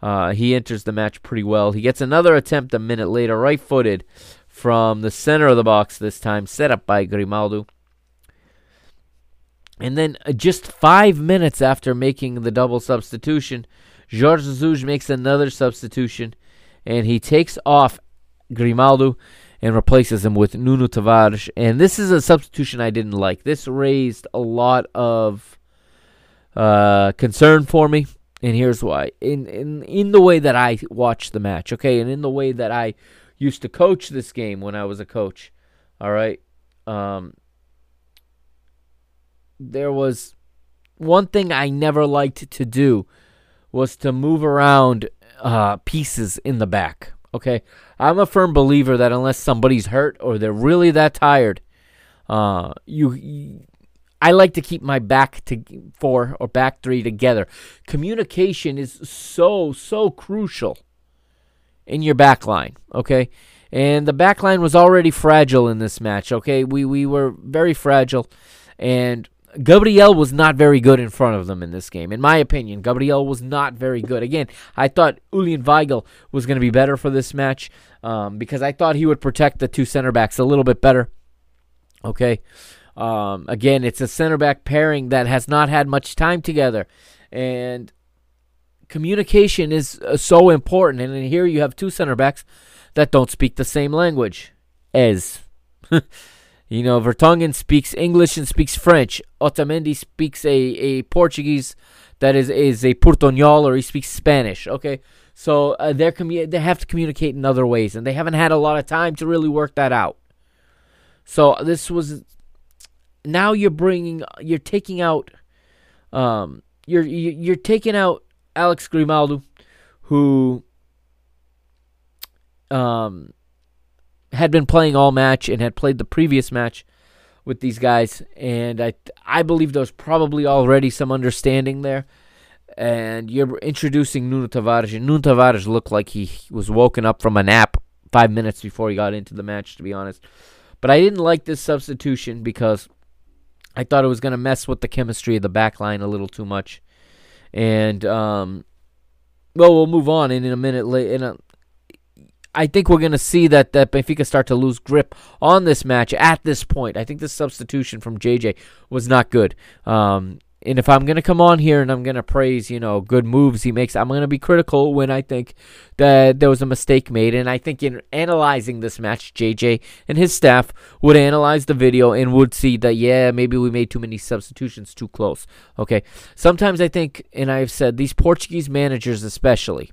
Uh, he enters the match pretty well. He gets another attempt a minute later, right footed from the center of the box this time, set up by Grimaldo. And then uh, just five minutes after making the double substitution, Jorge Jesus makes another substitution, and he takes off Grimaldo and replaces him with Nuno Tavares. And this is a substitution I didn't like. This raised a lot of uh, concern for me, and here's why. In in in the way that I watched the match, okay, and in the way that I used to coach this game when I was a coach. All right. Um, there was one thing I never liked to do was to move around uh, pieces in the back. Okay, I'm a firm believer that unless somebody's hurt or they're really that tired, uh, you, you I like to keep my back to four or back three together. Communication is so so crucial in your back line. Okay, and the back line was already fragile in this match. Okay, we we were very fragile, and Gabriel was not very good in front of them in this game. In my opinion, Gabriel was not very good. Again, I thought Julian Weigl was going to be better for this match um, because I thought he would protect the two center backs a little bit better. Okay. Um, again, it's a center back pairing that has not had much time together. And communication is uh, so important. And here you have two center backs that don't speak the same language as. You know, Vertonghen speaks English and speaks French. Otamendi speaks a, a Portuguese that is is a Portuñol or he speaks Spanish. Okay, so uh, they're commu- they have to communicate in other ways, and they haven't had a lot of time to really work that out. So this was now you're bringing you're taking out um you're you- you're taking out Alex Grimaldo, who um had been playing all match and had played the previous match with these guys, and I I believe there was probably already some understanding there. And you're introducing Nuno Tavares, and Nuno Tavares looked like he was woken up from a nap five minutes before he got into the match, to be honest. But I didn't like this substitution because I thought it was going to mess with the chemistry of the back line a little too much. And um, well, we'll move on. And in a minute, in a I think we're going to see that, that Benfica start to lose grip on this match at this point. I think the substitution from JJ was not good. Um, and if I'm gonna come on here and I'm gonna praise, you know, good moves he makes, I'm gonna be critical when I think that there was a mistake made. And I think in analyzing this match, JJ and his staff would analyze the video and would see that yeah, maybe we made too many substitutions too close. Okay, sometimes I think, and I've said these Portuguese managers especially.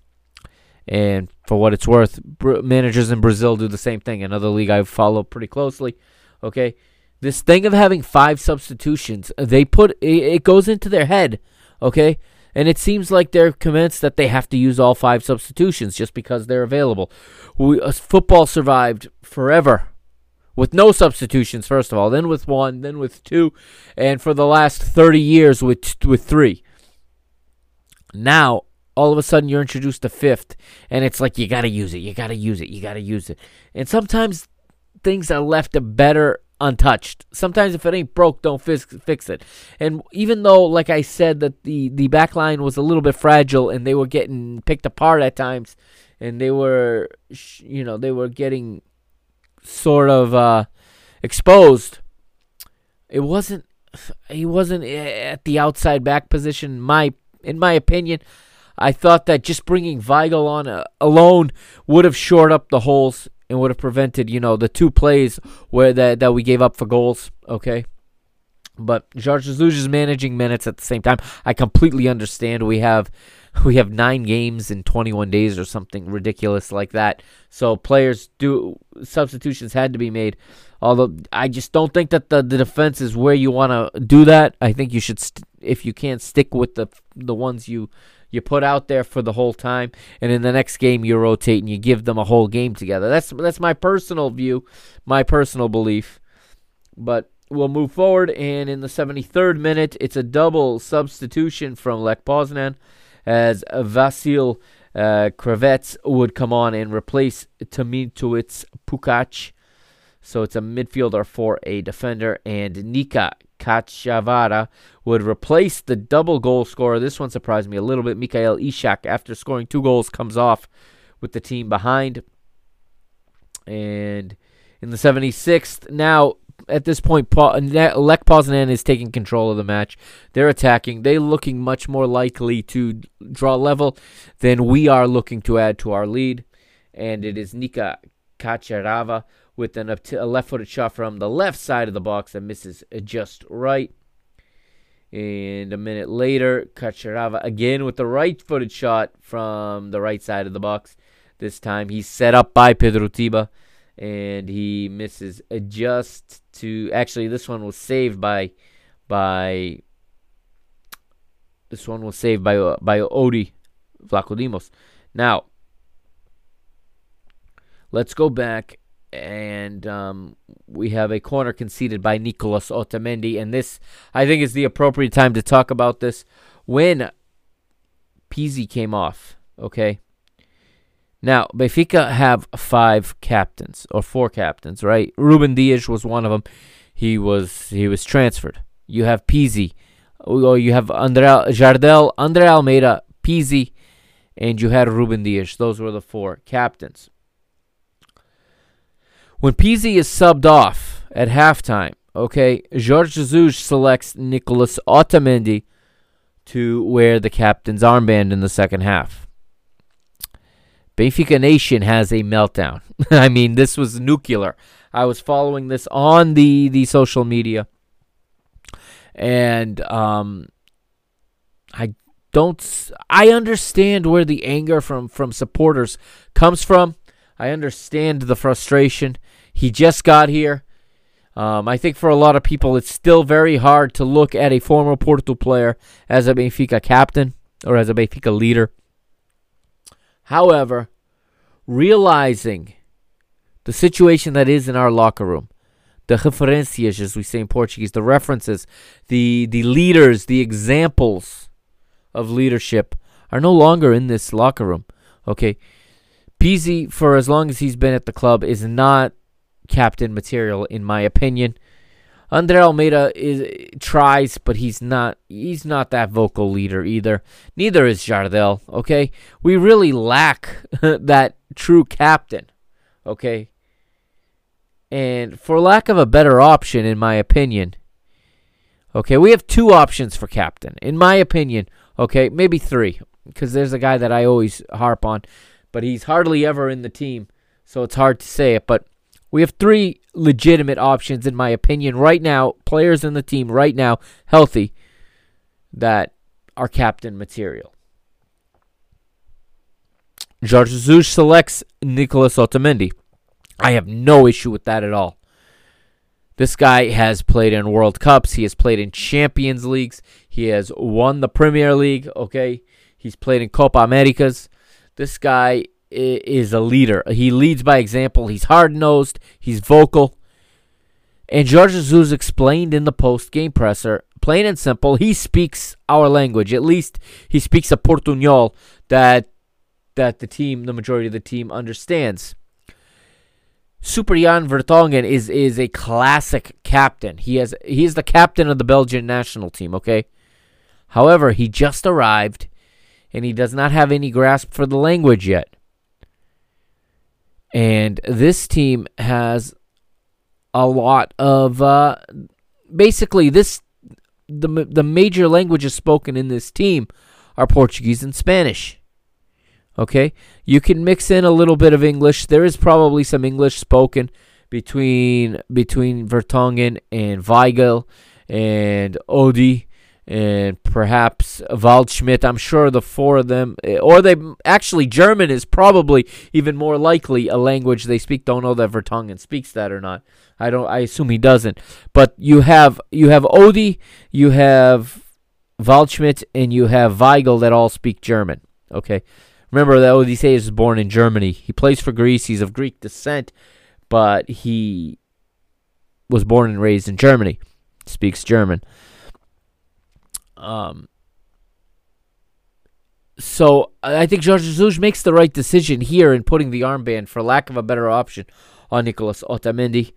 And for what it's worth, managers in Brazil do the same thing. Another league I follow pretty closely. Okay, this thing of having five substitutions, they put it, goes into their head. Okay, and it seems like they're convinced that they have to use all five substitutions just because they're available. We, uh, football survived forever with no substitutions. First of all, then with one, then with two, and for the last thirty years with with three. Now all of a sudden you're introduced to fifth and it's like you got to use it you got to use it you got to use it. And sometimes things are left better untouched. Sometimes if it ain't broke don't fix, it. And even though like i said that the the back line was a little bit fragile and they were getting picked apart at times and they were you know they were getting sort of uh exposed it wasn't he wasn't at the outside back position my in my opinion I thought that just bringing Weigl on uh, alone would have shored up the holes and would have prevented, you know, the two plays where that that we gave up for goals. Okay. But Jorge Jesus is managing minutes at the same time. I completely understand. We have we have nine games in 21 days or something ridiculous like that. So players do substitutions had to be made. Although I just don't think that the, the defense is where you want to do that. I think you should, st- if you can't stick with the the ones you you put out there for the whole time, and in the next game you rotate and you give them a whole game together. That's that's my personal view, my personal belief. But we'll move forward, and in the 73rd minute, it's a double substitution from Lech Poznan as Vasil uh, Kravets would come on and replace Tomitovic Puchacz. So it's a midfielder for a defender, and Nika Kacharava would replace the double goal scorer. This one surprised me a little bit. Mikael Ishak, after scoring two goals, comes off with the team behind. And in the 76th, now at this point, pa- Lech Poznan is taking control of the match. They're attacking. They're looking much more likely to draw level than we are looking to add to our lead. And it is Nika Kacharava with an, a left-footed shot from the left side of the box that misses just right. And a minute later, Kacharava again with the right-footed shot from the right side of the box. This time he's set up by Pedro Tiba, and he misses just to. Actually, this one was saved by by. This one was saved by uh, by Odi Vlachodimos. Now, let's go back and um, we have a corner conceded by Nicolas Otamendi. And this, I think, is the appropriate time to talk about this. When Pizzi came off, okay. Now Benfica have five captains or four captains, right? Ruben Dias was one of them. He was he was transferred. You have Pizzi, you have Andre Jardel, Andre Almeida, Pizzi, and you had Ruben Dias. Those were the four captains. When Pizzi is subbed off at halftime, okay, Jorge Jesus selects Nicolas Otamendi to wear the captain's armband in the second half. Benfica Nation has a meltdown. I mean, this was nuclear. I was following this on the, the social media, and um, I don't. I understand where the anger from from supporters comes from. I understand the frustration. He just got here. Um, I think for a lot of people, it's still very hard to look at a former Porto player as a Benfica captain or as a Benfica leader. However, realizing the situation that is in our locker room, the referencias, as we say in Portuguese, the references, the the leaders, the examples of leadership are no longer in this locker room. Okay, Pizzi, for as long as he's been at the club, is not captain material in my opinion. Andre Almeida is tries, but he's not he's not that vocal leader either. Neither is Jardel, okay? We really lack that true captain. Okay? And for lack of a better option in my opinion, Okay, we have two options for captain, in my opinion. Okay, maybe three, because there's a guy that I always harp on, but he's hardly ever in the team, so it's hard to say it. But we have three legitimate options, in my opinion, right now. Players in the team right now, healthy, that are captain material. Jorge Jesus selects Nicolas Otamendi. I have no issue with that at all. This guy has played in World Cups. He has played in Champions Leagues. He has won the Premier League. Okay. He's played in Copa Americas. This guy is a leader. He leads by example. He's hard nosed. He's vocal. And Jorge Jesus explained in the post game presser, plain and simple, he speaks our language. At least he speaks a Portuñol that that the team, the majority of the team, understands. Super Jan Vertonghen is is a classic captain. He has he is the captain of the Belgian national team, okay? However, he just arrived and he does not have any grasp for the language yet. And this team has a lot of uh basically this the the major languages spoken in this team are Portuguese and Spanish. Okay? You can mix in a little bit of English. There is probably some English spoken between between Vertonghen and Weigl and Odi and perhaps Waldschmidt. I'm sure the four of them, eh, or they actually German is probably even more likely a language they speak. Don't know that Vertonghen speaks that or not. I don't. I assume he doesn't. But you have you have Odi, you have Waldschmidt, and you have Weigl that all speak German. Okay. Remember that Odysseus is born in Germany. He plays for Greece. He's of Greek descent, but he was born and raised in Germany. Speaks German. Um. So I think Jorge Jesus makes the right decision here in putting the armband, for lack of a better option, on Nicolas Otamendi.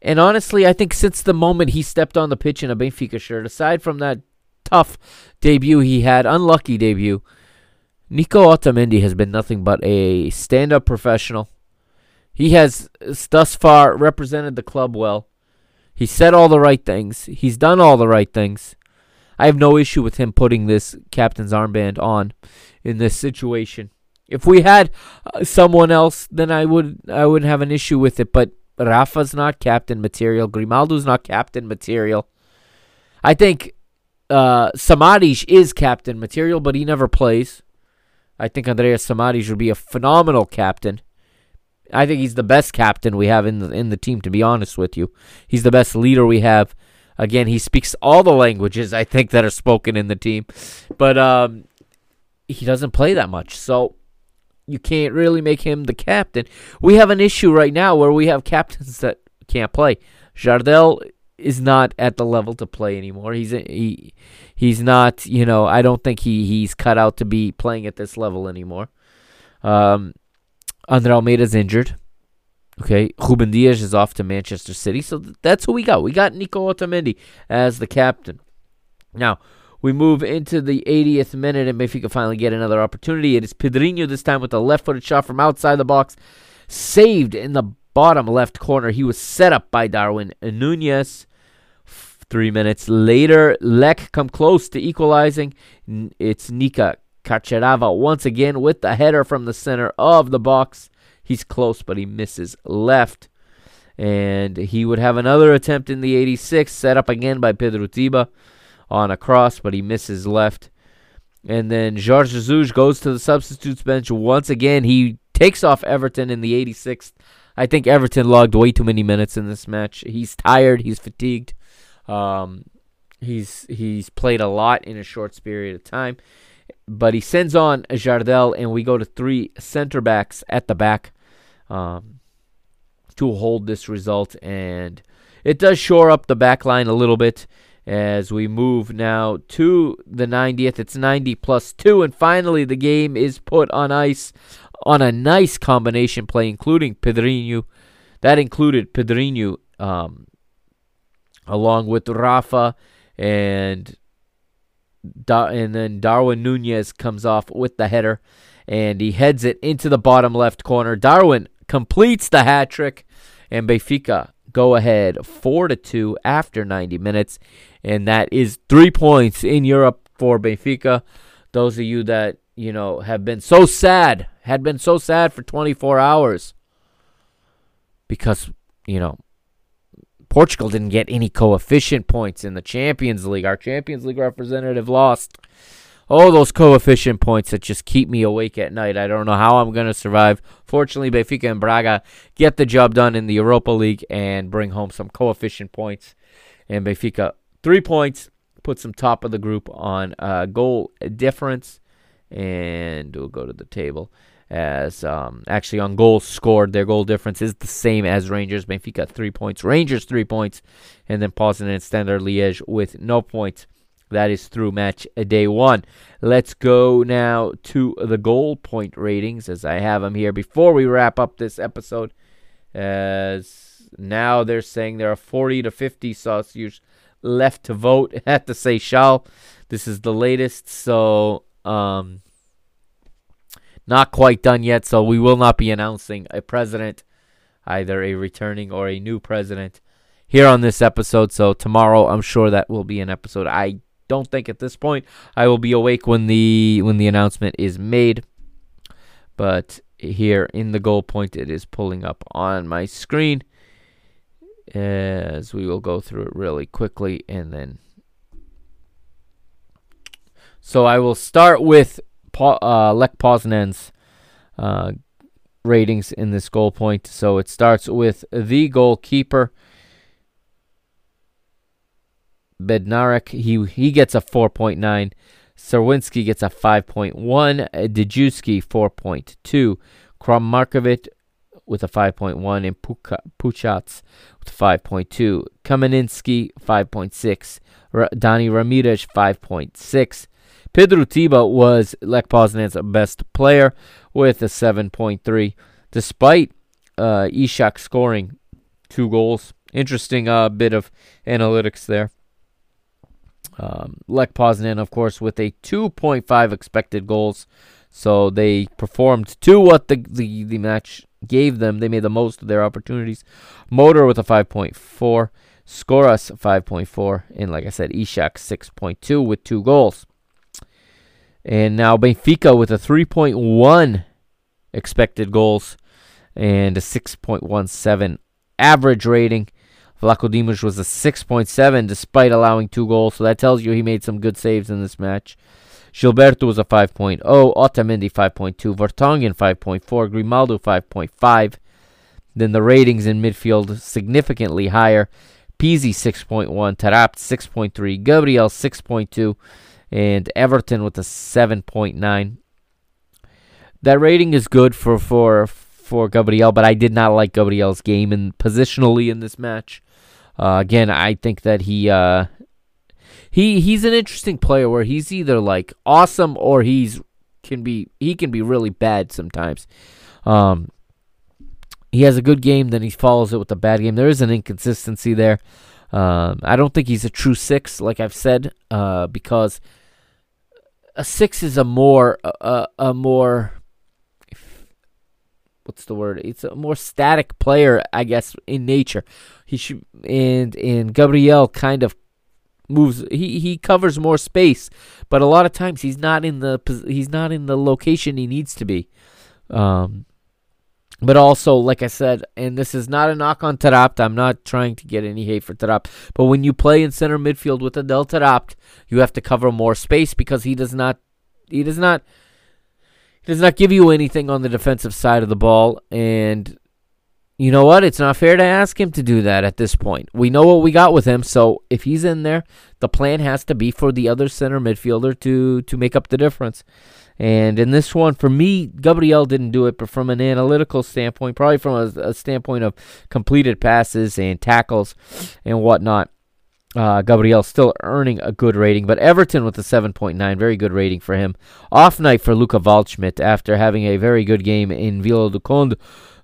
And honestly, I think since the moment he stepped on the pitch in a Benfica shirt, aside from that tough debut he had, unlucky debut, Nico Otamendi has been nothing but a stand-up professional. He has uh, thus far represented the club well. He said all the right things. He's done all the right things. I have no issue with him putting this captain's armband on in this situation. If we had uh, someone else, then I would I wouldn't have an issue with it. But Rafa's not captain material. Grimaldo's not captain material. I think uh, Samaris is captain material, but he never plays. I think Andreas Samaris would be a phenomenal captain. I think he's the best captain we have in the in the team. To be honest with you, he's the best leader we have. Again, he speaks all the languages I think that are spoken in the team, but um, he doesn't play that much, so you can't really make him the captain. We have an issue right now where we have captains that can't play. Jardel is not at the level to play anymore. He's he he's not, you know, I don't think he he's cut out to be playing at this level anymore. Um Andre Almeida's injured. Okay, Ruben Dias is off to Manchester City, so th- that's who we got. We got Nico Otamendi as the captain. Now, we move into the 80th minute, and Benfica finally get another opportunity. It is Pedrinho this time with a left-footed shot from outside the box, saved in the bottom left corner. He was set up by Darwin Nunez. Three minutes later, Lek come close to equalizing. It's Nika Kacharava once again with the header from the center of the box. He's close, but he misses left. And he would have another attempt in the 86th, set up again by Pedro Tiba on a cross, but he misses left. And then Jorge Jesus goes to the substitutes bench once again. He takes off Everton in the 86th. I think Everton logged way too many minutes in this match. He's tired. He's fatigued. Um, he's he's played a lot in a short period of time. But he sends on Jardel, and we go to three center backs at the back um, to hold this result. And it does shore up the back line a little bit as we move now to the 90th. It's 90 plus 2, and finally the game is put on ice on a nice combination play, including Pedrinho. That included Pedrinho um, along with Rafa and Da- and then Darwin Nunez comes off with the header and he heads it into the bottom left corner. Darwin completes the hat trick and Benfica go ahead 4 to 2 after 90 minutes and that is three points in Europe for Benfica. Those of you that you know have been so sad, had been so sad for 24 hours because you know Portugal didn't get any coefficient points in the Champions League. Our Champions League representative lost. Oh, those coefficient points that just keep me awake at night. I don't know how I'm going to survive. Fortunately, Benfica and Braga get the job done in the Europa League and bring home some coefficient points. And Benfica, three points, puts them top of the group on uh, goal difference. And we'll go to the table as um, actually on goals scored. Their goal difference is the same as Rangers. Benfica three points, Rangers three points, and then Poznan and Standard Liège with no points. That is through match day one. Let's go now to the goal point ratings as I have them here before we wrap up this episode. As now they're saying there are 40 to 50 sausage left to vote at the Seychelles. This is the latest, so um, not quite done yet. So we will not be announcing a president, either a returning or a new president, here on this episode. So tomorrow, I'm sure that will be an episode. I don't think at this point I will be awake when the when the announcement is made. But here in the goal point, it is pulling up on my screen as we will go through it really quickly and then. So I will start with uh, Lech Poznan's uh, ratings in this goal point. So it starts with the goalkeeper. Bednarek, he he gets a 4.9. Czerwinski gets a 5.1. Dejewski 4.2. Crnomarkovic with a 5.1. And Puchacz with 5.2. Kaminski 5.6. R- Dani Ramirez 5.6. Pedro Tiba was Lech Poznan's best player with a 7.3. Despite uh, Ishak scoring two goals. Interesting uh, bit of analytics there. Um, Lech Poznan, of course, with a 2.5 expected goals. So they performed to what the, the, the match gave them. They made the most of their opportunities. Moder with a 5.4. Skoras 5.4. And like I said, Ishak 6.2 with two goals. And now Benfica with a 3.1 expected goals and a 6.17 average rating. Vlachodimos was a 6.7 despite allowing two goals, so that tells you he made some good saves in this match. Gilberto was a 5.0, Otamendi 5.2, Vertonghen 5.4, Grimaldo 5.5. Then the ratings in midfield significantly higher. Pizzi 6.1, Taarabt 6.3, Gabriel 6.2, and Everton with a 7.9. That rating is good for for for Gabriel, but I did not like Gabriel's game and positionally in this match. Uh, again, I think that he uh, he he's an interesting player where he's either like awesome or he's can be he can be really bad sometimes. Um, he has a good game, then he follows it with a bad game. There is an inconsistency there. Um, I don't think he's a true six, like I've said, uh, because a six is a more a, a more what's the word? It's a more static player, I guess, in nature. He should and and Gabriel kind of moves. He he covers more space, but a lot of times he's not in the he's not in the location he needs to be. Um, but also, like I said, and this is not a knock on Taarabt. I'm not trying to get any hate for Taarabt. But when you play in center midfield with Adel Taarabt, you have to cover more space because he does not he does not does not give you anything on the defensive side of the ball. And you know what? It's not fair to ask him to do that at this point. We know what we got with him, so if he's in there, the plan has to be for the other center midfielder to to make up the difference. And in this one, for me, Gabriel didn't do it, but from an analytical standpoint, probably from a, a standpoint of completed passes and tackles and whatnot, uh, Gabriel still earning a good rating, but Everton with a 7.9, very good rating for him. Off night for Luca Waldschmidt after having a very good game in Vila do Conde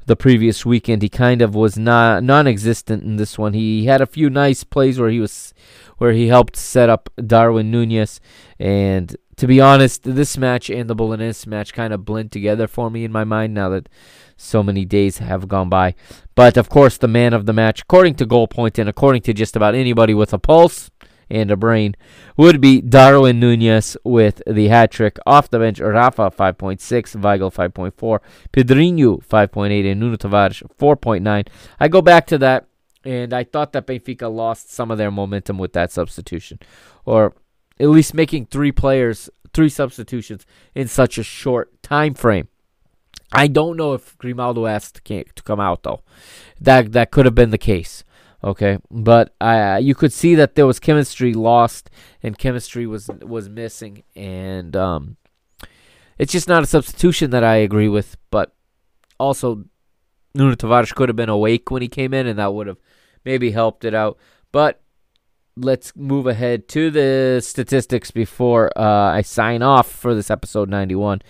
the previous weekend. He kind of was not non-existent in this one. He had a few nice plays where he was, where he helped set up Darwin Nunez, and to be honest, this match and the Belenenses match kind of blend together for me in my mind now that so many days have gone by. But of course, the man of the match, according to goal point and according to just about anybody with a pulse, and a brain would be Darwin Nunez with the hat trick. Off the bench, Rafa 5.6, Weigl 5.4, Pedrinho 5.8, and Nuno Tavares 4.9. I go back to that, and I thought that Benfica lost some of their momentum with that substitution, or at least making three players, three substitutions in such a short time frame. I don't know if Grimaldo asked to come out though. That that could have been the case. Okay, but uh, you could see that there was chemistry lost and chemistry was was missing, and um, it's just not a substitution that I agree with. But also, Nuno Tavares could have been awake when he came in, and that would have maybe helped it out. But let's move ahead to the statistics before uh, I sign off for this episode 91.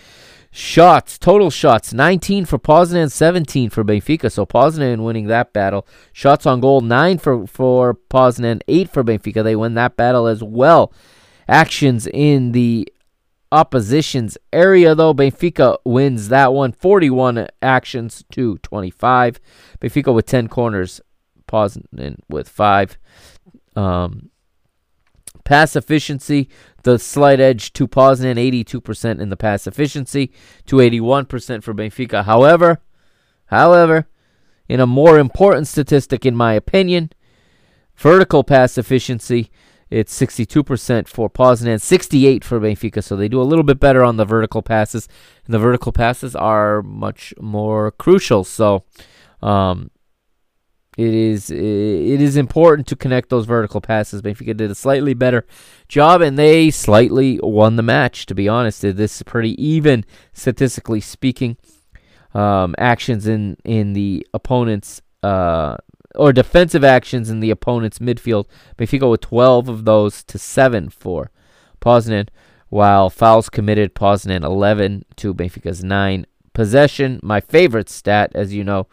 Shots, total shots, 19 for Poznan, 17 for Benfica. So Poznan winning that battle. Shots on goal, 9 for, for Poznan, 8 for Benfica. They win that battle as well. Actions in the opposition's area, though. Benfica wins that one, 41 actions to 25. Benfica with 10 corners, Poznan with 5. Um, pass efficiency, the slight edge to Poznan, 82% in the pass efficiency to 81% for Benfica. However, however, in a more important statistic, in my opinion, vertical pass efficiency, it's 62% for Poznan, 68 for Benfica. So they do a little bit better on the vertical passes, and the vertical passes are much more crucial. So, um, it is it is important to connect those vertical passes. Benfica did a slightly better job, and they slightly won the match. To be honest, this is pretty even statistically speaking. Um, actions in in the opponent's uh, or defensive actions in the opponent's midfield. Benfica with 12 of those to seven for Poznan, while fouls committed Poznan 11 to Benfica's nine. Possession, my favorite stat, as you know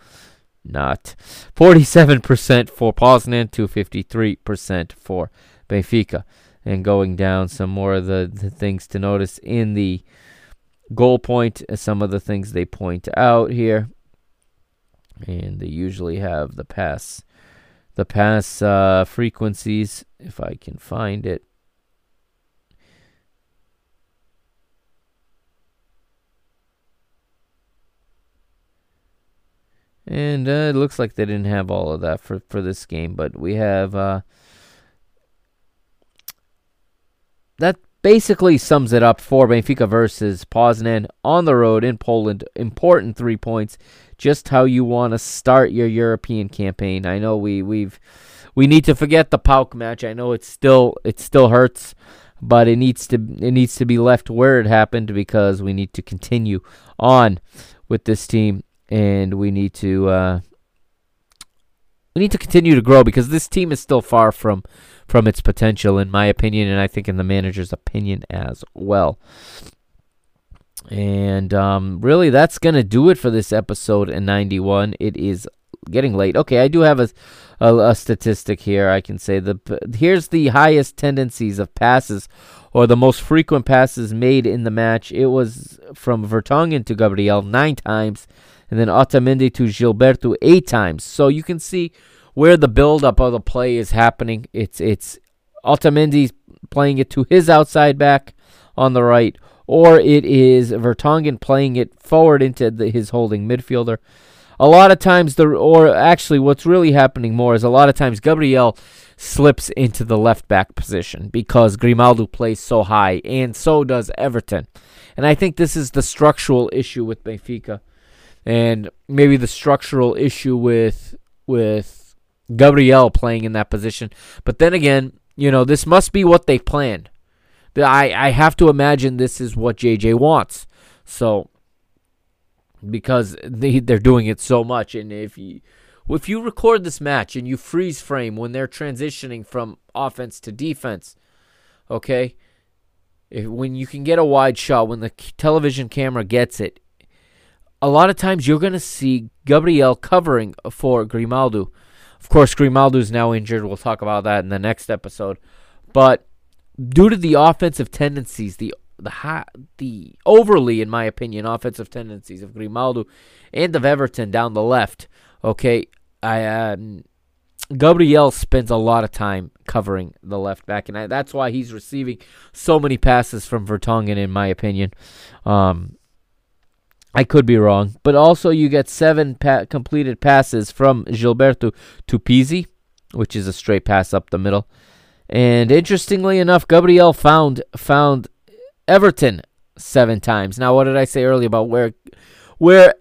not. 47% for Poznan to 53% for Benfica. And going down some more of the, the things to notice in the GoalPoint, uh, some of the things they point out here. And they usually have the pass the pass uh, frequencies if I can find it. And uh, it looks like they didn't have all of that for, for this game, but we have uh, that basically sums it up for Benfica versus Poznan on the road in Poland. Important three points. Just how you want to start your European campaign. I know we we've we need to forget the PAOK match. I know it still it still hurts, but it needs to it needs to be left where it happened because we need to continue on with this team and we need to uh, we need to continue to grow because this team is still far from from its potential, in my opinion, and I think in the manager's opinion as well. And um, really, that's gonna do it for this episode in '91. It is getting late. Okay, I do have a, a, a statistic here. I can say the here's the highest tendencies of passes or the most frequent passes made in the match. It was from Vertonghen to Gabriel nine times and then Otamendi to Gilberto eight times. So you can see where the buildup of the play is happening. It's it's Otamendi playing it to his outside back on the right, or it is Vertonghen playing it forward into the, his holding midfielder. A lot of times, the or actually, what's really happening more is a lot of times Gabriel slips into the left back position because Grimaldo plays so high, and so does Everton. And I think this is the structural issue with Benfica and maybe the structural issue with with Gabriel playing in that position. But then again, you know, this must be what they planned. I I have to imagine this is what JJ wants. So because they they're doing it so much and if you if you record this match and you freeze frame when they're transitioning from offense to defense, okay? If, when you can get a wide shot, when the television camera gets it, a lot of times you're going to see Gabriel covering for Grimaldo. Of course, Grimaldo is now injured. We'll talk about that in the next episode. But due to the offensive tendencies, the the high, the overly, in my opinion, offensive tendencies of Grimaldo and of Everton down the left. Okay, I um, Gabriel spends a lot of time covering the left back, and I, that's why he's receiving so many passes from Vertonghen, in my opinion. Um, I could be wrong, but also you get seven pa- completed passes from Gilberto to Pizzi, which is a straight pass up the middle. And interestingly enough, Gabriel found found Everton seven times. Now, what did I say earlier about where where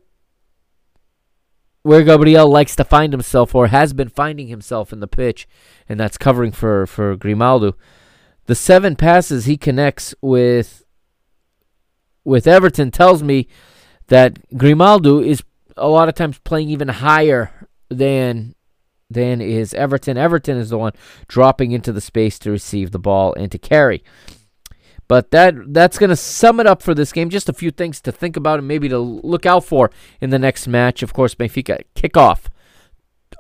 where Gabriel likes to find himself or has been finding himself in the pitch, and that's covering for for Grimaldo. The seven passes he connects with with Everton tells me that Grimaldo is a lot of times playing even higher than than is Everton. Everton is the one dropping into the space to receive the ball and to carry. But that that's going to sum it up for this game. Just a few things to think about and maybe to look out for in the next match. Of course, Benfica kickoff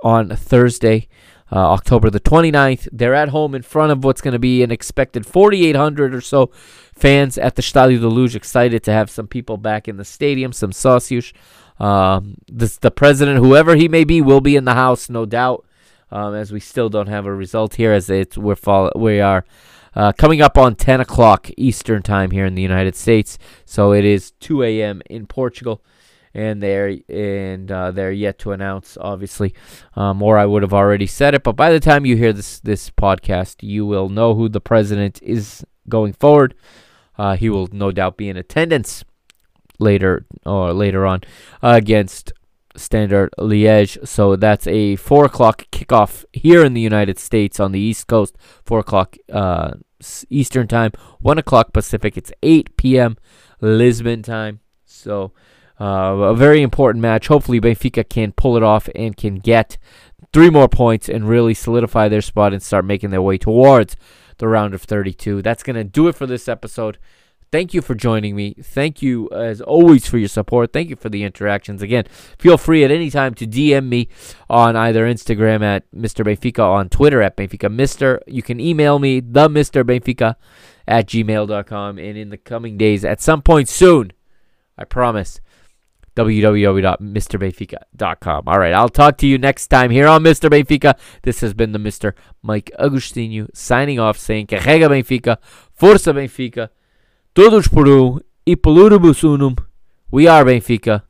on Thursday, uh, October the 29th. They're at home in front of what's going to be an expected 4,800 or so fans at the Estádio da Luz. Excited to have some people back in the stadium, some sócios. Um, this, the president, whoever he may be, will be in the house, no doubt. Um, as we still don't have a result here, as it's we're fall, we are uh, coming up on 10 o'clock Eastern time here in the United States. So it is 2 a.m. in Portugal, and they're and uh, they're yet to announce, obviously, um, or I would have already said it. But by the time you hear this this podcast, you will know who the president is going forward. Uh, he will no doubt be in attendance later or later on uh, against Standard Liège. So that's a four o'clock kickoff here in the United States on the East Coast. Four o'clock uh, Eastern time, one o'clock Pacific. It's eight p.m. Lisbon time. So uh, a very important match. Hopefully Benfica can pull it off and can get three more points and really solidify their spot and start making their way towards the round of 32. That's going to do it for this episode. Thank you for joining me. Thank you, as always, for your support. Thank you for the interactions. Again, feel free at any time to DM me on either Instagram at Mr. Benfica, on Twitter at Benfica Mister. You can email me, the Mr. Benfica at gmail.com. And in the coming days, at some point soon, I promise, www.mrbenfica.com. All right, I'll talk to you next time here on Mr. Benfica. This has been the Mr. Mike Agostinho signing off, saying Carrega Benfica, Força Benfica. Todos por um e pluribus unum. We are Benfica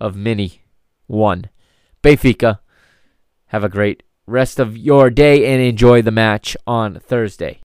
of many. One. Benfica. Have a great rest of your day and enjoy the match on Thursday.